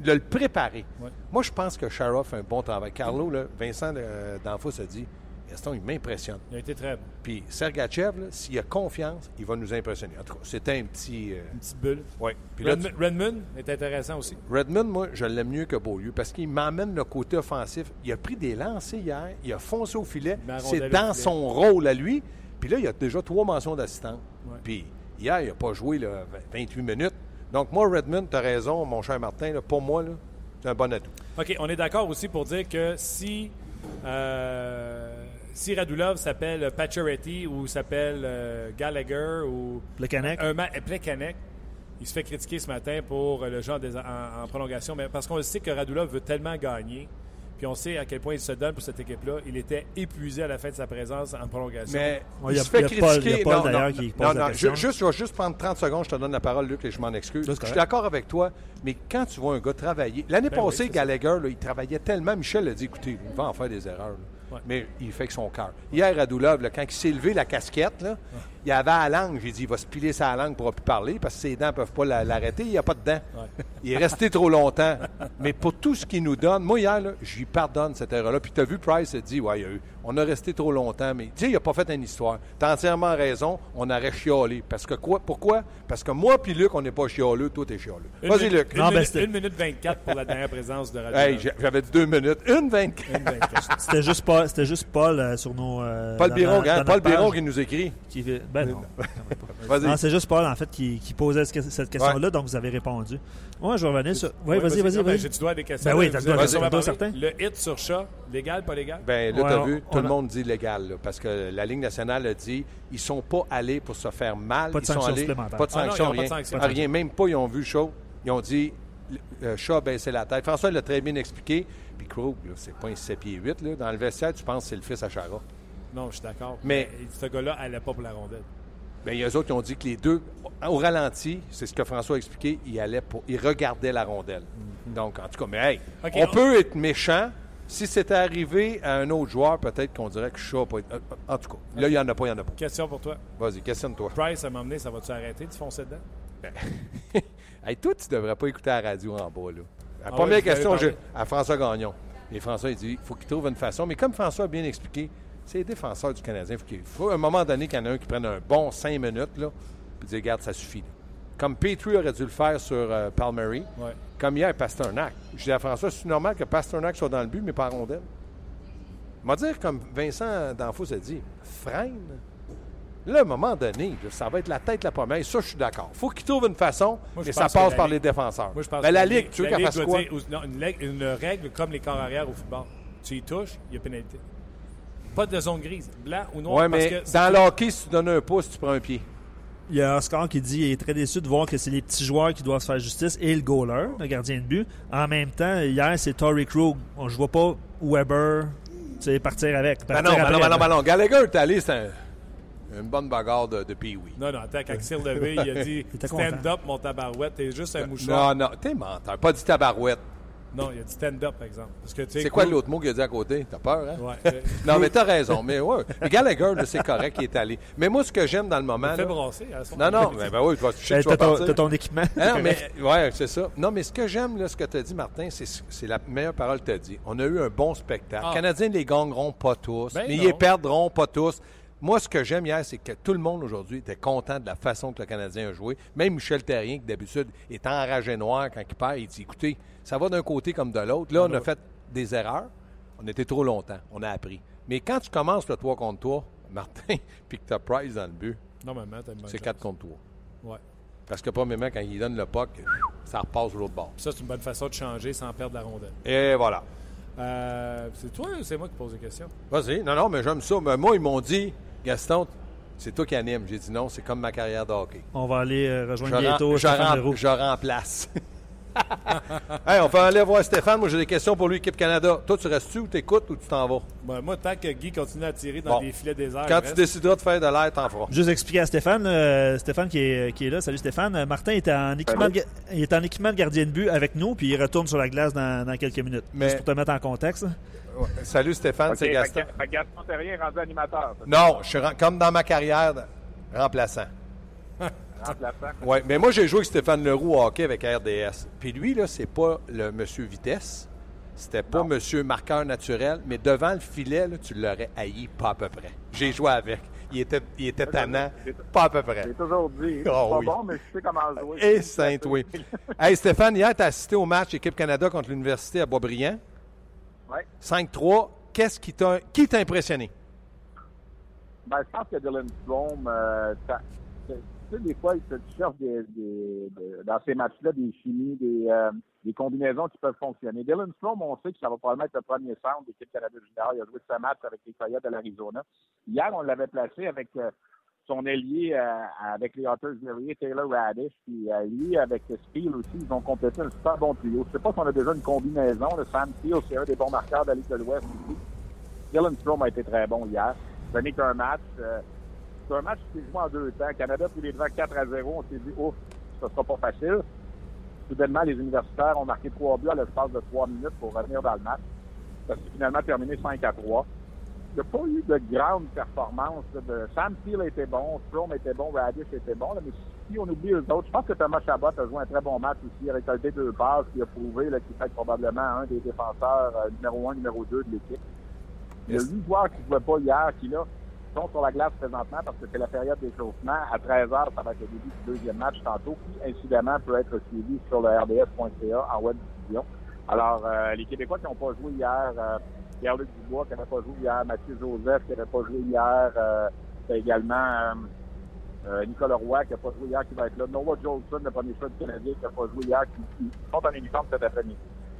de le préparer. Ouais. Moi, je pense que Shara fait un bon travail. Carlo, là, Vincent euh, D'Anfos a dit Gaston, il m'impressionne. Il a été très bon. Puis Sergachev, s'il a confiance, il va nous impressionner. En tout cas, c'était un petit. euh, Une petite bulle. là, Redmond, Redmond est intéressant aussi. Redmond, moi, je l'aime mieux que Beaulieu parce qu'il m'amène le côté offensif. Il a pris des lancers hier, il a foncé au filet. C'est dans son rôle à lui. Puis là, il a déjà trois mentions d'assistance. Ouais. Puis hier, il n'a pas joué là, 28 minutes. Donc, moi, Redmond, tu as raison, mon cher Martin. Là, pour moi, c'est un bon atout. OK, on est d'accord aussi pour dire que si, euh, si Radulov s'appelle Pacioretty ou s'appelle euh, Gallagher ou Plekanec. un Plekanec, il se fait critiquer ce matin pour le genre des, en, en prolongation, mais parce qu'on sait que Radulov veut tellement gagner, puis on sait à quel point il se donne pour cette équipe-là. Il était épuisé à la fin de sa présence en prolongation. Mais Ouais, il se fait il y a Paul- critiquer. il y a Paul, Non, d'ailleurs, non, qui non, pose la non, question. ju- juste, je vais juste prendre 30 secondes, je te donne la parole, Luc, et je m'en excuse. Je suis d'accord avec toi, mais quand tu vois un gars travailler. L'année Ben passée. Gallagher, là, il travaillait tellement. Michel a dit écoutez, il va en faire des erreurs. là. Ouais. Mais il fait que son cœur. Hier, Radulov, là, quand il s'est levé la casquette, là, il avait à la langue. J'ai dit il va se piler sa langue pour plus parler parce que ses dents ne peuvent pas la- l'arrêter. Il n'y a pas de dents. Ouais. Il est resté trop longtemps. Mais pour tout ce qu'il nous donne, moi, hier, là, je lui pardonne cette erreur-là. Puis tu as vu, Price a dit ouais, il y a eu- on a resté trop longtemps. Mais tu sais, il n'a pas fait une histoire. Tu as entièrement raison. On aurait chiolé. Parce que quoi Pourquoi? Parce que moi puis Luc, on n'est pas chioleux. Toi, t'es chioleux. Vas-y, Luc. Une, Non, ben, minute, c'était- une minute 24 pour la dernière présence de Radulov. Hey, j'avais dit deux minutes. Une 24. Une 24. C'était juste Paul, c'était juste Paul euh, sur nos. euh, Paul dans Biron, hein, Paul Biron qui nous écrit. qui- ben non. Vas-y. Non, c'est juste Paul, en fait, qui, qui posait ce- cette question-là, donc vous avez répondu. Moi, je vais revenir sur. Oui, vas-y, vas-y, ben. J'ai-tu droit à des questions? Ben oui, Vous t'as le certain. Le hit sur chat, légal, pas légal? Ben là, Ouais, t'as vu, tout le monde dit légal, là, parce que la Ligue nationale a dit ils sont pas allés pour se faire mal. Pas de ils sont sanction allés, supplémentaire. Pas de Ah non, sanction, ils ont pas de rien. Ah, même pas, ils ont vu le show. Ils ont dit euh, Shaw a baissé la tête. François l'a très bien expliqué. Puis Krug, c'est pas un 7 pieds 8. Là. Dans le vestiaire, tu penses que c'est le fils à Chara. Non, je suis d'accord. Mais- ce gars-là allait pas pour la rondelle. Ben, il y a eux autres qui ont dit que les deux, au ralenti, c'est ce que François a expliqué, ils, allaient pour, ils regardaient la rondelle. Donc, en tout cas, mais hey, on, on- peut être méchant. Si c'était arrivé à un autre joueur, peut-être qu'on dirait que Shaw peut être. euh, En tout cas, là, il n'y en a pas, il n'y en a pas. Question pour toi. Vas-y, questionne-toi. Price, à m'emmener, ça va-tu arrêter de foncer dedans? hey, toi, tu devrais pas écouter la radio en bas. Là. La Ah première ouais, question parlé. à François Gagnon. Et François, il dit il faut qu'il trouve une façon. Mais comme François a bien expliqué, c'est les défenseurs du Canadien. Il faut, à un moment donné qu'il y en a un qui prenne un bon 5 minutes, là, puis dire, regarde, ça suffit. là. Comme Petrie aurait dû le faire sur euh, Ouais. comme hier Pasternak. Je dis à François, c'est normal que Pasternak soit dans le but, mais pas en rondelle. m'a dire, comme Vincent D'Anfos a dit, freine. Là, à un moment donné, ça va être la tête la première. Ça, je suis d'accord. faut qu'il trouve une façon, Moi, mais ça passe par Ligue- les défenseurs. Moi, je pense Mais que la Ligue, tu veux qu'elle fasse quoi? dire- ou- non, une, règle, une règle comme les corps arrière au football. Tu y touches, il y a pénalité. Pas de zone grise, blanc ou noir. Parce mais que dans le hockey, si tu donnes un pouce, tu prends un pied. Il y a Oscar qui dit qu'il est très déçu de voir que c'est les petits joueurs qui doivent se faire justice et le goaler, le gardien de but. En même temps, hier, c'est Tory Krug. On- Je vois pas Weber tu sais, partir avec. Ben partir non, ben après, non, ben non, ben non. Gallagher est allé, c'est un- une bonne bagarre de, de Pee-Wee. Non, non, attends, quand il s'est relevé, il a dit stand content. up, mon tabarouette, t'es juste un mouchoir. Non, non, t'es menteur. Pas dit tabarouette. Non, il a dit stand up, par exemple. Parce que, tu sais, C'est quoi l'autre mot qu'il a dit à côté? T'as peur, hein? Ouais. euh, Non, mais t'as raison. Mais ouais, le Gallagher, là, c'est correct, il est allé. Mais moi, ce que j'aime dans le moment. il fait là- brasser. à son- Non, non, ben, ben oui, tu vas T'as ton, partir. t'as ton équipement? Hein, mais, ouais, c'est ça. Non, mais ce que j'aime, là, ce que tu as dit, Martin, c'est, c'est la meilleure parole que tu as dit. On a eu un bon spectacle. Ah. Les Canadiens ne les gagneront pas tous, Ben mais ils non. les perdront pas tous. Moi, ce que j'aime hier, c'est que tout le monde aujourd'hui était content de la façon que le Canadien a joué. Même Michel Terrien, qui d'habitude est enragé noir quand il perd, il dit écoutez, ça va d'un côté comme de l'autre. Là, on a fait des erreurs. On était trop longtemps. On a appris. Mais quand tu commences le 3 contre 3, Martin, puis que tu as Price dans le but, c'est chance. 4 contre 3. Ouais. Parce que, premièrement, quand il donne le puck, ça repasse l'autre bord. Puis ça, c'est une bonne façon de changer sans perdre la rondelle. Et voilà. Euh, c'est toi ou c'est moi qui pose des questions? Vas-y. Non, non, mais j'aime ça. Mais moi, ils m'ont dit, Gaston, c'est toi qui anime. J'ai dit non, c'est comme ma carrière de hockey. On va aller euh, Je, rejoindre bientôt rem- je remplace. hey, on peut aller voir Stéphane. Moi, j'ai des questions pour lui, équipe Canada. Toi, tu restes-tu ou t'écoutes ou tu t'en vas? Ben, moi, tant que Guy continue à tirer dans Bon. des filets déserts, Quand tu décideras de faire de l'air, t'en feras. Juste expliquer à Stéphane, euh, Stéphane qui est, qui est là. Salut Stéphane. Euh, Martin est en, équipement de, ga- il est en équipement de gardien de but avec nous, puis il retourne sur la glace dans, dans quelques minutes. Mais- Juste pour te mettre en contexte. Ouais. Salut Stéphane, c'est Gaston. Fait Gaston Terrien est rendu animateur. Non, je suis comme dans ma carrière, de- remplaçant. Oui, mais moi, j'ai joué avec Stéphane Leroux au hockey avec RDS. Puis lui, là, c'est pas le monsieur vitesse. C'était pas monsieur marqueur naturel, mais devant le filet, là, tu l'aurais haï pas à peu près. J'ai joué avec. Il était, il était tannant, pas à peu près. J'ai toujours dit, c'est Oh pas oui. bon, mais je sais comment jouer. Et saint oui. Hey Stéphane, hier, tu as assisté au match Équipe Canada contre l'Université à Boisbriand. Ouais. 5-3. Qu'est-ce qui t'a qui t'a impressionné? Ben, je pense que Dylan euh, tu des fois, il se cherche des, des- de- dans ces matchs-là des chimies, des, euh, combinaisons qui peuvent fonctionner. Dylan Strom, on sait que ça va probablement être le premier centre de l'équipe Canada Junior. Il a joué ce match avec les Coyotes de l'Arizona. Hier, on l'avait placé avec euh, son ailier euh, avec les Otters Verrier, Taylor Radish, puis euh, lui avec Steele aussi, ils ont complété un super bon trio. Je sais pas si on a déjà une combinaison. Le Sam Steele, c'est un des bons marqueurs de la de l'Ouest. Dylan Strom a été très bon hier. Ce n'est qu'un match. C'est un match qui s'est joué en deux temps. Canada pris les devants 4 à 0. On s'est dit, ouf, ça sera pas facile. Soudainement, les universitaires ont marqué trois buts à l'espace de trois minutes pour revenir dans le match. Ça s'est finalement terminé 5 à 3. Il n'y a pas eu de grande performance. De... Sam Steele était bon, Strom était bon, Radish était bon. là, mais si on oublie les autres, je pense que Thomas Chabot a joué un très bon match aussi. Il a récolté deux passes, il a prouvé qu'il fait probablement un des défenseurs euh, numéro un, numéro deux de l'équipe. Il y a huit joueurs qui ne jouaient pas hier, qui là sur la glace présentement parce que c'est la période d'échauffement. À 13h, ça va être le début du deuxième match tantôt, qui incidemment peut être suivi sur le RDS.ca en web diffusion. Alors, euh, les Québécois qui n'ont pas joué hier, euh, Pierre-Luc Dubois qui n'avait pas joué hier, Mathieu Joseph qui n'avait pas joué hier, euh, également euh, Nicolas Roy qui n'a pas joué hier qui va être là, Noah Jolson, le premier choix du Canadien qui n'a pas joué hier, qui, sont en uniforme cet après-midi.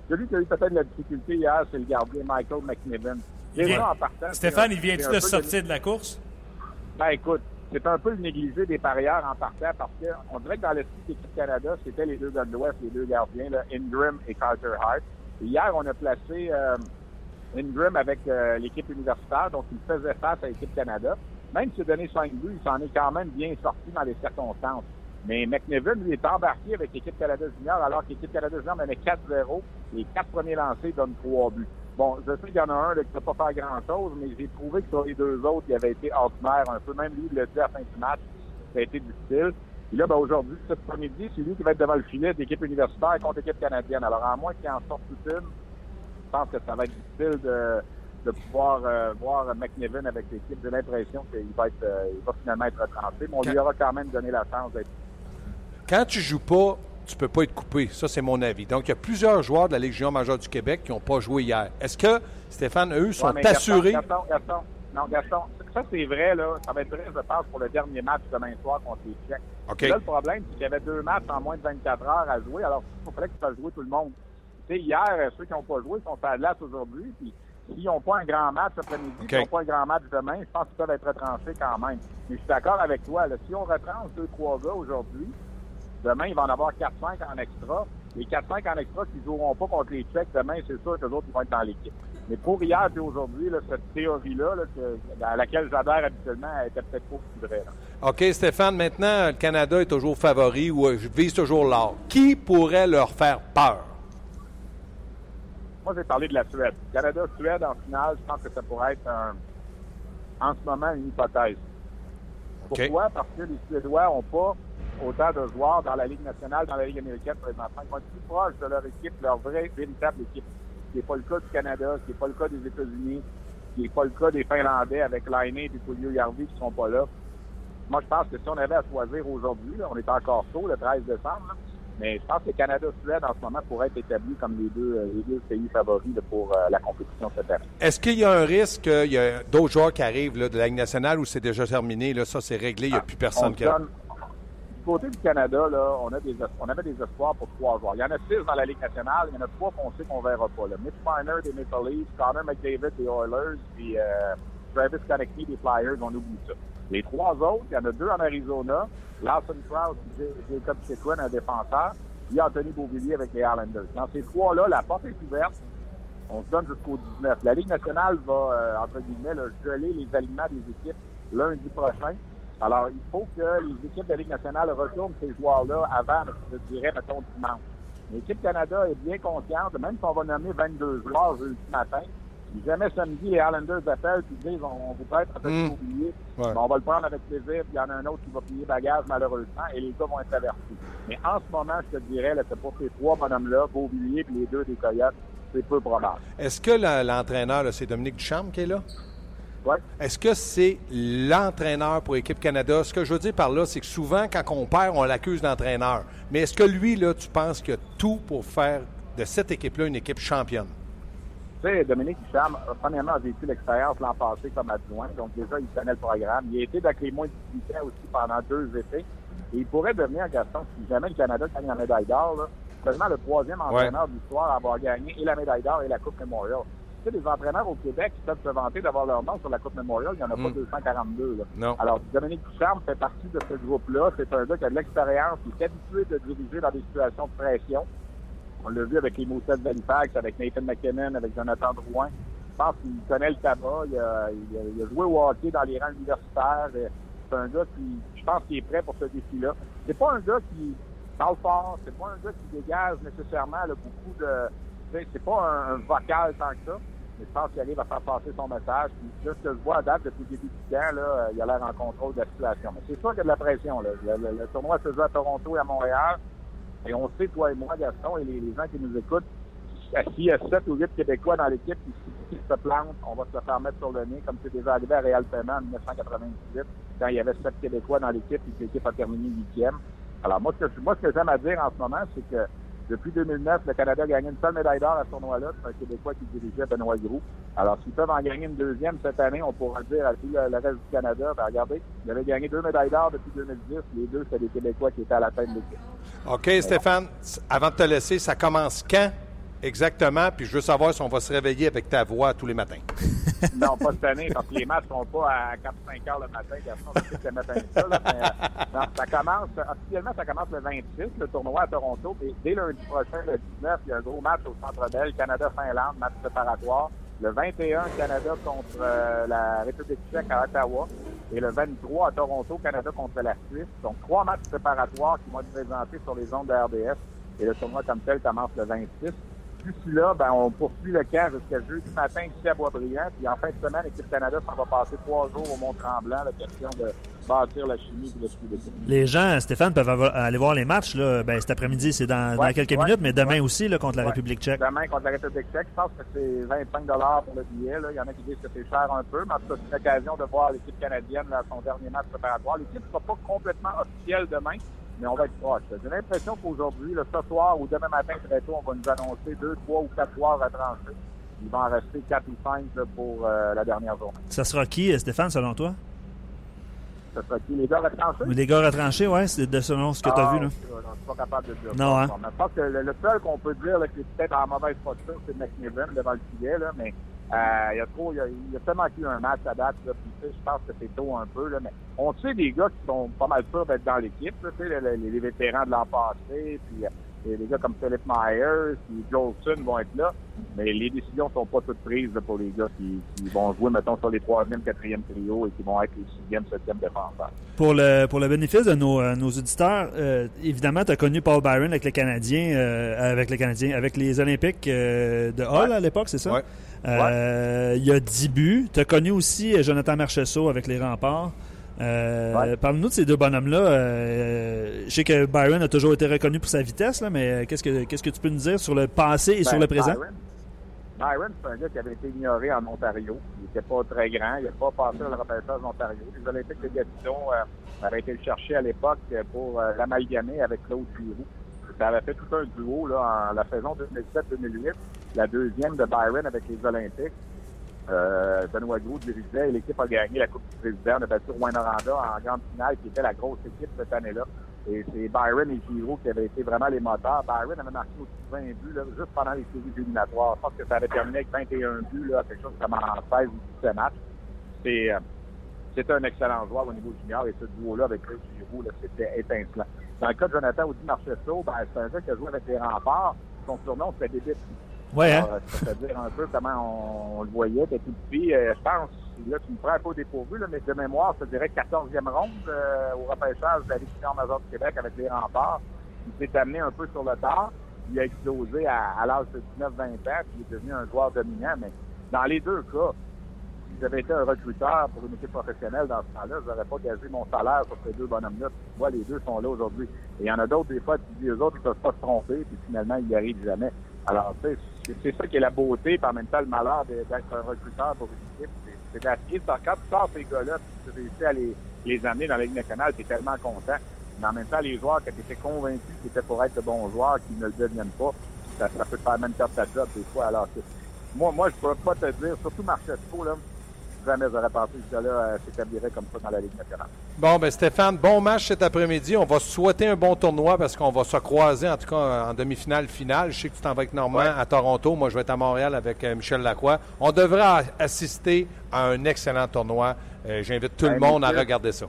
Celui qui a eu peut-être la difficulté hier, c'est le gardien Michael McNiven. Il Déjà, vient- en partant, Stéphane, il vient-tu de sortir de la course? ben écoute, c'est un peu le négligé des parieurs en partant parce qu'on dirait que dans l'esprit de l'équipe Canada, c'était les deux gars de l'Ouest, les deux gardiens, là, Ingram et Carter Hart. Hier, on a placé euh, Ingram avec euh, l'équipe universitaire, donc il faisait face à l'équipe Canada. Même s'il a donné 5 buts, il s'en est quand même bien sorti dans les circonstances. Mais McNevin, lui, est embarqué avec l'équipe Canada Junior, alors que l'équipe Canada Junior menait 4-0. Les quatre premiers lancés donnent 3 buts. Bon, je sais qu'il y en a un là, qui ne peut pas faire grand-chose, mais j'ai trouvé que sur les deux autres, il avait été ordinaire un peu. Même lui, il l'a dit à la fin du match, ça a été difficile. Et là, ben, aujourd'hui, cet après-midi, c'est lui qui va être devant le filet d'équipe universitaire contre l'équipe canadienne. Alors, à moins qu'il en sorte toute une, je pense que ça va être difficile de, de pouvoir euh, voir McNevin avec l'équipe. J'ai l'impression qu'il va, être, euh, il va finalement être retranché, mais on lui aura quand même donné la chance d'être. Quand tu joues pas, tu peux pas être coupé. Ça, c'est mon avis. Donc, il y a plusieurs joueurs de la junior majeure du Québec qui n'ont pas joué hier. Est-ce que, Stéphane, eux, sont Ouais, assurés? Gaston, Gaston, non, Gaston, ça c'est vrai, là. Ça va être vrai, je pense, pour le dernier match demain soir contre les Tchèques. OK. Là, le problème, c'est qu'il y avait deux matchs en moins de 24 heures à jouer. Alors, il fallait que tu fasses jouer tout le monde. Tu sais, hier, ceux qui n'ont pas joué sont à la aujourd'hui. Puis, s'ils n'ont pas un grand match après-midi, OK. s'ils n'ont pas un grand match demain, je pense qu'ils peuvent être retranchés quand même. Mais je suis d'accord avec toi. Là, si on retranche deux, trois gars aujourd'hui, demain, il va en avoir 4-5 en extra. Les 4-5 en extra qui ne joueront pas contre les Tchèques demain, c'est sûr que les autres ils vont être dans l'équipe. Mais pour hier et aujourd'hui, cette théorie-là, à laquelle j'adhère habituellement, elle était peut-être pas vraie. OK, Stéphane, maintenant, le Canada est toujours favori ou euh, vise toujours l'or. Qui pourrait leur faire peur? Moi, j'ai parlé de la Suède. Canada-Suède en finale, je pense que ça pourrait être un- en ce moment une hypothèse. Pourquoi? Parce que les Suédois n'ont pas autant de joueurs dans la Ligue nationale, dans la Ligue américaine présentement. Ils vont être plus proches de leur équipe, leur vraie, véritable équipe. Ce qui n'est pas le cas du Canada, ce qui n'est pas le cas des États-Unis, ce qui n'est pas le cas des Finlandais avec Laine et Julio Yarvi qui ne sont pas là. Moi, je pense que si on avait à choisir aujourd'hui, on est encore tôt, le 13 décembre, là, mais je pense que Canada-Suède, en ce moment, pourrait être établi comme les deux, euh, les deux pays favoris pour euh, la compétition cette année. Est-ce qu'il y a un risque qu'il y a d'autres joueurs qui arrivent là, de la Ligue nationale ou c'est déjà terminé? Là, ça, c'est réglé, il n'y a plus On personne qui donne- côté du Canada, là, on, avait des espoirs pour trois joueurs. Il y en a six dans la Ligue nationale. Il y en a trois qu'on sait qu'on verra pas. Là. Mitch Marner des Maple Leafs, Connor McDavid des Oilers, puis euh, Travis Konechny des Flyers. On oublie ça. Les trois autres, il y en a deux en Arizona. Lawson Krause Jacob Chikrin, un défenseur. A Anthony Beauvillier avec les Islanders. Dans ces trois-là, la porte est ouverte. On se donne jusqu'au 19. La Ligue nationale va, euh, entre guillemets, geler les aliments des équipes lundi prochain. Alors, il faut que les équipes de Ligue nationale retournent ces joueurs-là avant, je dirais, mettons, dimanche. L'équipe Canada est bien consciente, même si on va nommer 22 joueurs jeudi matin, si jamais samedi, les Islanders appellent et disent on, vous prête à Mm. oublier, Ouais. on va le prendre avec plaisir, puis il y en a un autre qui va payer bagage malheureusement, et les gars vont être avertis. Mais en ce moment, je te dirais là, que pour ces trois bonhommes-là, Beauvillier et les deux des Coyotes, c'est peu probable. Est-ce que la- l'entraîneur, là, c'est Dominique Ducharme qui est là? Ouais. Est-ce que c'est l'entraîneur pour l'équipe Canada? Ce que je veux dire par là, c'est que souvent, quand on perd, on l'accuse d'entraîneur. Mais est-ce que lui, là, tu penses qu'il a tout pour faire de cette équipe-là une équipe championne? Tu sais, Dominique Hicham, premièrement, a vécu l'expérience l'an passé comme adjoint, donc déjà, il connaît le programme. Il a été avec les moins de 18 ans aussi pendant deux étés. Et il pourrait devenir, Gaston, si jamais le Canada gagne la médaille d'or, seulement le troisième entraîneur de l'histoire à avoir gagné et la médaille d'or et la Coupe Memorial. Tu sais, les entraîneurs au Québec qui peuvent se vanter d'avoir leur nom sur la Coupe Memorial, il n'y en a pas 242. Là. Non. Alors, Dominique Ducharme fait partie de ce groupe-là. C'est un gars qui a de l'expérience, qui est habitué de diriger dans des situations de pression. On l'a vu avec les Moussets d'Halifax, avec Nathan McKinnon, avec Jonathan Drouin. Je pense qu'il connaît le tabac. Il a, il a- il a joué au hockey dans les rangs universitaires. C'est un gars qui, je pense, qui est prêt pour ce défi-là. C'est pas un gars qui parle fort. C'est pas un gars qui dégage nécessairement là, beaucoup de... C'est pas un, vocal tant que ça. Mais je pense qu'il arrive à faire passer son message. Puis, ce que je vois à date depuis le début du camp, là, euh, il a l'air en contrôle de la situation. Mais c'est sûr qu'il y a de la pression. Là. Le, le- le tournoi se joue à Toronto et à Montréal. Et on sait, toi et moi, Gaston, et les, gens qui nous écoutent, s'il y a 7 ou 8 Québécois dans l'équipe qui, se plantent, on va se le faire mettre sur le nez, comme c'est déjà arrivé à Réal Paiement en 1998, quand il y avait 7 Québécois dans l'équipe et que l'équipe a terminé huitième. Alors, moi, ce que, moi, ce que j'aime à dire en ce moment, c'est que depuis 2009, le Canada a gagné une seule médaille d'or à ce tournoi-là. C'est un Québécois qui dirigeait Benoît Groux. Alors, s'ils peuvent en gagner une deuxième cette année, on pourra dire à tout le, reste du Canada, ben, regardez, il avait gagné deux médailles d'or depuis 2010. Les deux, c'était des Québécois qui étaient à la tête de l'équipe. OK, Stéphane, avant de te laisser, ça commence quand? Exactement? Puis je veux savoir si on va se réveiller avec ta voix tous les matins. Non, pas cette année, parce que les matchs sont pas à 4-5 heures le matin. C'est matin ça, là, mais, euh, non, ça commence, officiellement, ça commence le 26, le tournoi à Toronto. Dès lundi prochain, le 19, il y a un gros match au Centre Bell, Canada-Finlande, match préparatoire. Le 21, Canada contre euh, la République tchèque à Ottawa. Et le 23 à Toronto, Canada contre la Suisse. Donc, trois matchs préparatoires qui vont être présentés sur les ondes de RDS. Et le tournoi comme tel commence le 26. D'ici là, ben, on poursuit le camp jusqu'à jeudi matin ici à Boisbriand. Puis en fin de semaine, l'équipe Canada s'en va passer trois jours au Mont-Tremblant, la question de bâtir la chimie de l'esprit d'équipe. Les gens, Stéphane, peuvent aller voir les matchs. Là. Ben, cet après-midi, c'est dans, quelques ouais, minutes, mais demain ouais. aussi là, contre la. République tchèque. Demain, contre la République tchèque, je pense que c'est 25 pour le billet. Là. Il y en a qui disent que c'est cher un peu, mais en tout cas, c'est une occasion de voir l'équipe canadienne là, à son dernier match préparatoire. L'équipe ne sera pas complètement officielle demain, mais on va être proche. J'ai l'impression qu'aujourd'hui, ce soir ou demain matin, très tôt, on va nous annoncer deux, trois ou quatre soirs à trancher. Il va en rester quatre ou cinq pour euh, la dernière journée. Ça sera qui, euh, Stéphane, selon toi? Les gars retranchés? Les gars retranchés, ouais, c'est de selon ce que tu as Ah, vu. Là. non, Je suis pas capable de dire Non, hein? Je pense que le, seul qu'on peut dire là, qui est peut-être en mauvaise posture, c'est McNiven devant le filet. Là, mais euh, il y a trop, il y a, il y a tellement eu un match à date. Là, puis, tu sais, je pense que c'est tôt un peu. Là, mais on sait des gars qui sont pas mal sûrs d'être dans l'équipe. là, Tu sais, les, les- les vétérans de l'an passé, puis euh, les, gars comme Philip Myers, puis Jolson vont être là. Mais les décisions sont pas toutes prises là, pour les gars qui, qui vont jouer, mettons, sur les troisième, quatrième trio et qui vont être les sixième, septième défenseurs. Pour le, pour le bénéfice de nos, euh, nos auditeurs, euh, évidemment, tu as connu Paul Byron avec les Canadiens, euh, avec les Canadiens, avec les Olympiques euh, de Hall Ouais. à l'époque, c'est ça? Ouais. Euh, Il y a 10 buts. Tu as connu aussi Jonathan Marcheseau avec les remparts. Euh, Ouais. Parle-nous de ces deux bonhommes-là. Euh, je sais que Byron a toujours été reconnu pour sa vitesse, là, mais euh, qu'est-ce que qu'est-ce que tu peux nous dire sur le passé et Ben, sur le présent? Byron, Byron, c'est un gars qui avait été ignoré en Ontario. Il n'était pas très grand. Il n'a pas passé dans le repêchage d'Ontario. Les Olympiques de Gatineau euh, avaient été le chercher à l'époque pour l'amalgamer avec Claude Giroux. Ça avait fait tout un duo là, en la saison 2007-2008. La deuxième de Byron avec les Olympiques. Euh, Benoît Gros dirigeait et l'équipe a gagné la Coupe du Président. On a battu Rwanda en grande finale, qui était la grosse équipe cette année-là. Et c'est Byron et Giroux qui avaient été vraiment les moteurs. Byron avait marqué aussi 20 buts juste pendant les séries éliminatoires. Je pense que ça avait terminé avec 21 buts, là, quelque chose comme en 16 ou 17 matchs. C'est, euh, c'était un excellent joueur au niveau junior et ce duo-là avec Chris Giroux, c'était étincelant. Dans le cas de Jonathan Audi Marcheseau, ben, c'est un gars qui a joué avec les remparts. Son surnom, c'était Débit. Ouais, hein? Alors, euh, ça veut dire un peu comment on, on le voyait. Tout petit. Euh, je pense, là, tu me prends un peu au dépourvu, là, mais de mémoire, je te dirais 14e ronde euh, au repêchage de la Ligue majeure du Québec avec les remparts. Il s'est amené un peu sur le tard. Il a explosé à, à l'âge de 19-20 ans, puis il est devenu un joueur dominant. Mais dans les deux cas, si j'avais été un recruteur pour une équipe professionnelle dans ce temps-là, je n'aurais pas gagé mon salaire sur ces deux bonhommes-là. Puis Tu vois, les deux sont là aujourd'hui. Et il y en a d'autres, des fois, tu dis, eux autres, ils peuvent pas se tromper, puis finalement, ils n'y arrivent jamais. Alors, tu sais, c'est- ça qui est la beauté, puis en même temps, le malheur d'être un recruteur pour une équipe. C'est- d'essayer de quand tu sors ces gars-là, tu réussis à les, les amener dans la Ligue nationale, tu es tellement content. Mais en même temps, les joueurs que tu étais convaincu qu'ils étaient pour être de bons joueurs, qui ne le deviennent pas, ça, ça peut te faire même perdre ta job des fois. Alors, moi, moi, je peux pas te dire, surtout Marchesco, là, jamais j'aurais pensé que ce gars-là euh, s'établirait comme ça dans la Ligue nationale. Bon, ben Stéphane, bon match cet après-midi. On va souhaiter un bon tournoi parce qu'on va se croiser, en tout cas en demi-finale, finale. Je sais que tu t'en vas avec Normand Ouais. à Toronto. Moi, je vais être à Montréal avec euh, Michel Lacroix. On devrait a- assister à un excellent tournoi. Euh, J'invite tout le Hey, monde à regarder ça.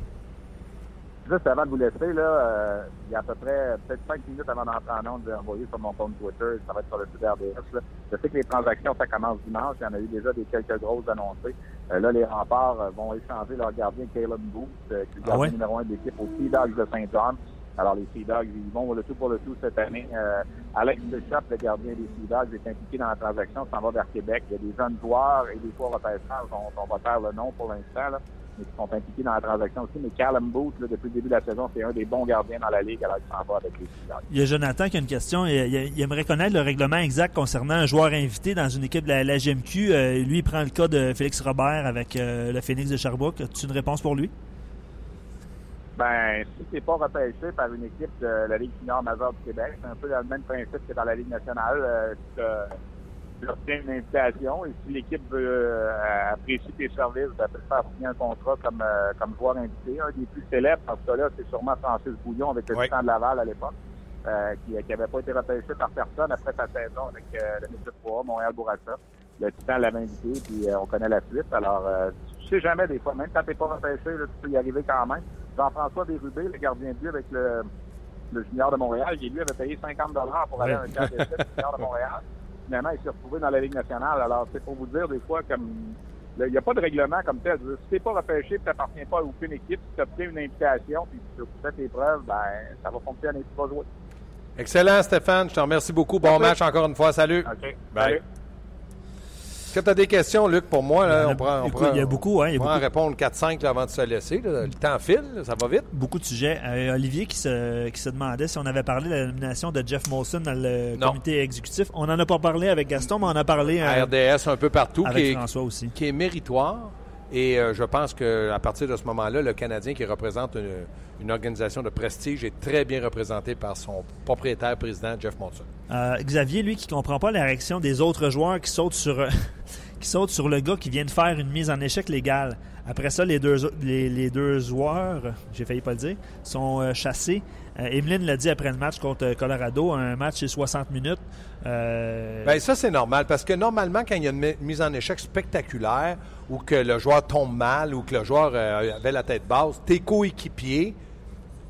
Juste avant de vous laisser, là, euh, il y a à peu près peut-être cinq minutes avant d'entrer en onde, j'ai envoyé sur mon compte Twitter, ça va être sur le site RDS. Là. Je sais que les transactions, ça commence dimanche. Il y en a eu déjà des quelques grosses annoncées. Euh, là, les remparts euh, vont échanger leur gardien Caleb Booth, euh, qui est le Ah gardien ouais? numéro un de l'équipe aux Sea Dogs de Saint-John. Alors, les Sea Dogs, ils vont le tout pour le tout cette année. Euh, Alex Bishop, le gardien des Sea Dogs, est impliqué dans la transaction, s'en va vers Québec. Il y a des jeunes joueurs et des fois repêchage, dont on va faire le nom pour l'instant, mais qui sont impliqués dans la transaction aussi. Mais Callum Booth, là, depuis le début de la saison, c'est un des bons gardiens dans la Ligue, alors il s'en va avec les Dogs. Il y a Jonathan qui a une question. Il, il- il aimerait connaître le règlement exact concernant un joueur invité dans une équipe de la, la GMQ. Euh, lui, il prend le cas de Félix Robert avec euh, le Phoenix de Sherbrooke. As-tu une réponse pour lui? Ben, si t'es pas repêché par une équipe de la Ligue junior majeure du Québec, c'est un peu le même principe que dans la Ligue nationale. Euh, obtiens une invitation et si l'équipe veut euh, apprécier tes services, ben, peut faire signer un contrat comme, euh, comme joueur invité. Un des plus célèbres, dans ce cas-là, c'est sûrement Francis Bouillon avec le Oui. Titan de Laval à l'époque, euh, qui n'avait pas été repêché par personne après sa saison avec euh, le Métis 3, Montréal Bourassa. Le Titan l'avait invité, puis euh, on connaît la suite. Alors, euh, tu sais jamais des fois, même quand t'es pas repêché, là, tu peux y arriver quand même. Jean-François Bérubé, le gardien de but avec le, le junior de Montréal, lui avait payé 50 pour aller à un camp d'essai junior de Montréal. Finalement, il s'est retrouvé dans la Ligue nationale. Alors, c'est pour vous dire des fois comme il n'y a pas de règlement comme tel. Si t'es pas repêché, tu n'appartiens pas à aucune équipe, si tu obtiens une invitation, puis tu fais tes preuves, ben ça va fonctionner, tu vas jouer. Excellent, Stéphane. Je te remercie beaucoup. Bon Merci. match encore une fois. Salut. OK. Bye. Salut. Est-ce que tu as des questions, Luc, pour moi? Là, on prend, on prend- il y a beaucoup, hein, il y a on va en beaucoup. répondre 4-5 là, avant de se laisser. là. Le temps file, là, ça va vite. Beaucoup de sujets. Euh, Olivier qui se, qui se demandait si on avait parlé de la nomination de Jeff Molson dans le Non. comité exécutif. On n'en a pas parlé avec Gaston, mais on en a parlé À euh, RDS un peu partout, avec qui est, François aussi. qui est méritoire. Et euh, je pense qu'à partir de ce moment-là, le Canadien qui représente une, organisation de prestige est très bien représenté par son propriétaire président, Jeff Monson. Euh, Xavier, lui, qui comprend pas la réaction des autres joueurs qui sautent sur le gars qui vient de faire une mise en échec légale. Après ça, les deux, les deux joueurs, j'ai failli pas le dire, sont euh, chassés. Euh, Emeline l'a dit après le match contre euh, Colorado, un match de 60 minutes. Euh, Bien, ça, c'est normal parce que normalement, quand il y a une mi- mise en échec spectaculaire ou que le joueur tombe mal ou que le joueur avait la tête basse, tes coéquipiers,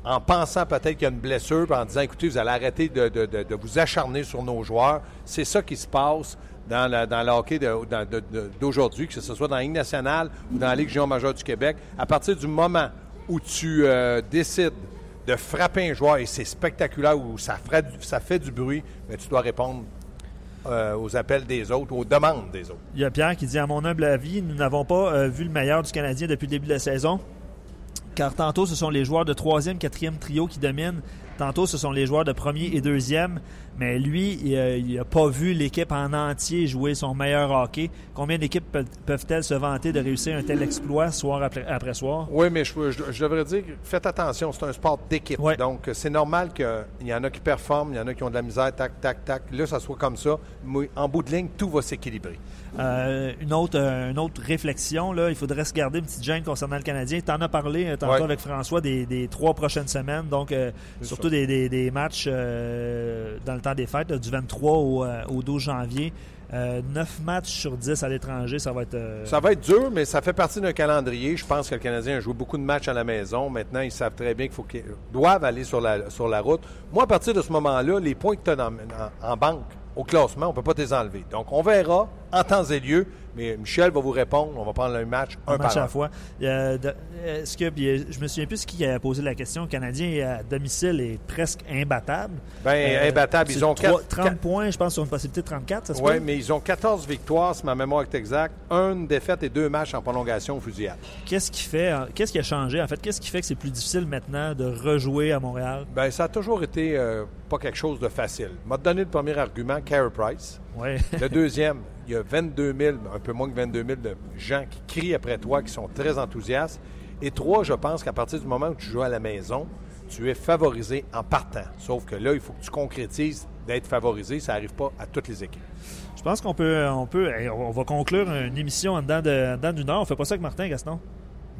en pensant peut-être qu'il y a une blessure, en disant écoutez, vous allez arrêter de, vous acharner sur nos joueurs, c'est ça qui se passe dans, la- d'aujourd'hui, que ce soit dans la Ligue nationale ou dans la Ligue junior majeure du Québec. À partir du moment où tu décides de frapper un joueur et c'est spectaculaire ou ça, fait du bruit, mais tu dois répondre euh, aux appels des autres, aux demandes des autres. Il y a Pierre qui dit À mon humble avis, nous n'avons pas euh, vu le meilleur du Canadien depuis le début de la saison. Car tantôt, ce sont les joueurs de troisième, quatrième trio qui dominent. Tantôt, ce sont les joueurs de premier et deuxième. Mais lui, il n'a pas vu l'équipe en entier jouer son meilleur hockey. Combien d'équipes pe- peuvent-elles se vanter de réussir un tel exploit soir après, après soir? Oui, mais je, je- je devrais dire, faites attention, c'est un sport d'équipe. Donc, c'est normal qu'il y en a qui performent, il y en a qui ont de la misère, tac, tac, tac. Là, ça soit comme ça. Mais en bout de ligne, tout va s'équilibrer. Euh, une, autre, euh, une autre réflexion, là, il faudrait se garder une petite gêne concernant le Canadien. Tu en as parlé euh, tantôt Ouais. avec François des, des trois prochaines semaines, donc euh, surtout des, des- des matchs euh, dans le temps des fêtes, là, du 23 au, au 12 janvier. Euh, 9 matchs sur 10 à l'étranger, ça va être... Ça va être dur, mais ça fait partie d'un calendrier. Je pense que le Canadien a joué beaucoup de matchs à la maison. Maintenant, ils savent très bien qu'il faut qu'ils doivent aller sur la, sur la route. Moi, à partir de ce moment-là, les points que tu as dans- en, en banque au classement, on ne peut pas te les enlever. Donc, on verra en temps et lieu. Mais Michel va vous répondre. On va prendre un match, un, un match par à un. la fois. Euh, de- Est-ce que, puis, je me souviens plus qui a posé la question, le Canadien à domicile est presque imbattable. Ben, Euh, imbattable. Ils ont trois- quatre- 30 quatre- points, je pense, sur une possibilité de 34, ça se Oui, mais ils ont 14 victoires, si ma mémoire est exacte. Une défaite et deux matchs en prolongation au fusillade. Qu'est-ce qui fait, euh, qu'est-ce qui a changé en fait? Qu'est-ce qui fait que c'est plus difficile maintenant de rejouer à Montréal? Ben, ça a toujours été euh, pas quelque chose de facile. M'a donné le premier argument, Carey Price. Ouais. Le deuxième, il y a 22 000, un peu moins que 22 000 de gens qui crient après toi, qui sont très enthousiastes. Et trois, je pense qu'à partir du moment où tu joues à la maison, tu es favorisé en partant. Sauf que là, il faut que tu concrétises d'être favorisé. Ça n'arrive pas à toutes les équipes. Je pense qu'on peut, on peut, on va conclure une émission en dedans de- d'une heure. On fait pas ça avec Martin Gaston?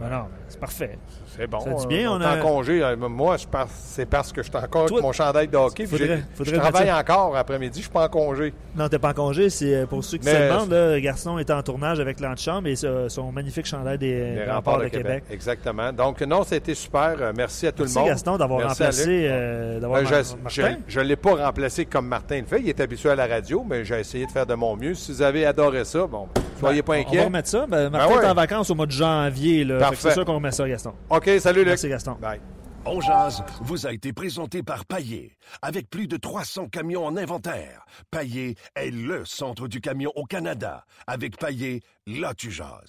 Non, c'est parfait. C'est bon. Ça dit bien, euh, on est a- en congé. Euh, Moi, je c'est parce que je suis encore Toi- avec mon chandail de hockey. Faudrait- faudrait je travaille encore après-midi. Je suis pas en congé. Non, t'es pas en congé. C'est euh, pour ceux qui Mais- se demandent. Là, Gaston est en tournage avec l'antichambre et son magnifique chandail des, Les remparts de Québec. Exactement. Donc, non, ça a été super. Merci à tout Merci le monde. Gaston d'avoir Merci remplacé, euh, d'avoir Ben, je ne l'ai pas remplacé comme Martin le fait. Il est habitué à la radio, mais j'ai essayé de faire de mon mieux. Si vous avez adoré ça, bon, soyez pas Ben, On va inquiets. remettre ça. Ben, Martin ouais. est en vacances au mois de janvier. là. Parfait. C'est sûr qu'on remet ça, Gaston. OK, salut Luc. Merci, Gaston. Bye. On jase vous a été présenté par Paillé. Avec plus de 300 camions en inventaire, Paillé est le centre du camion au Canada. Avec Paillé, là tu jases.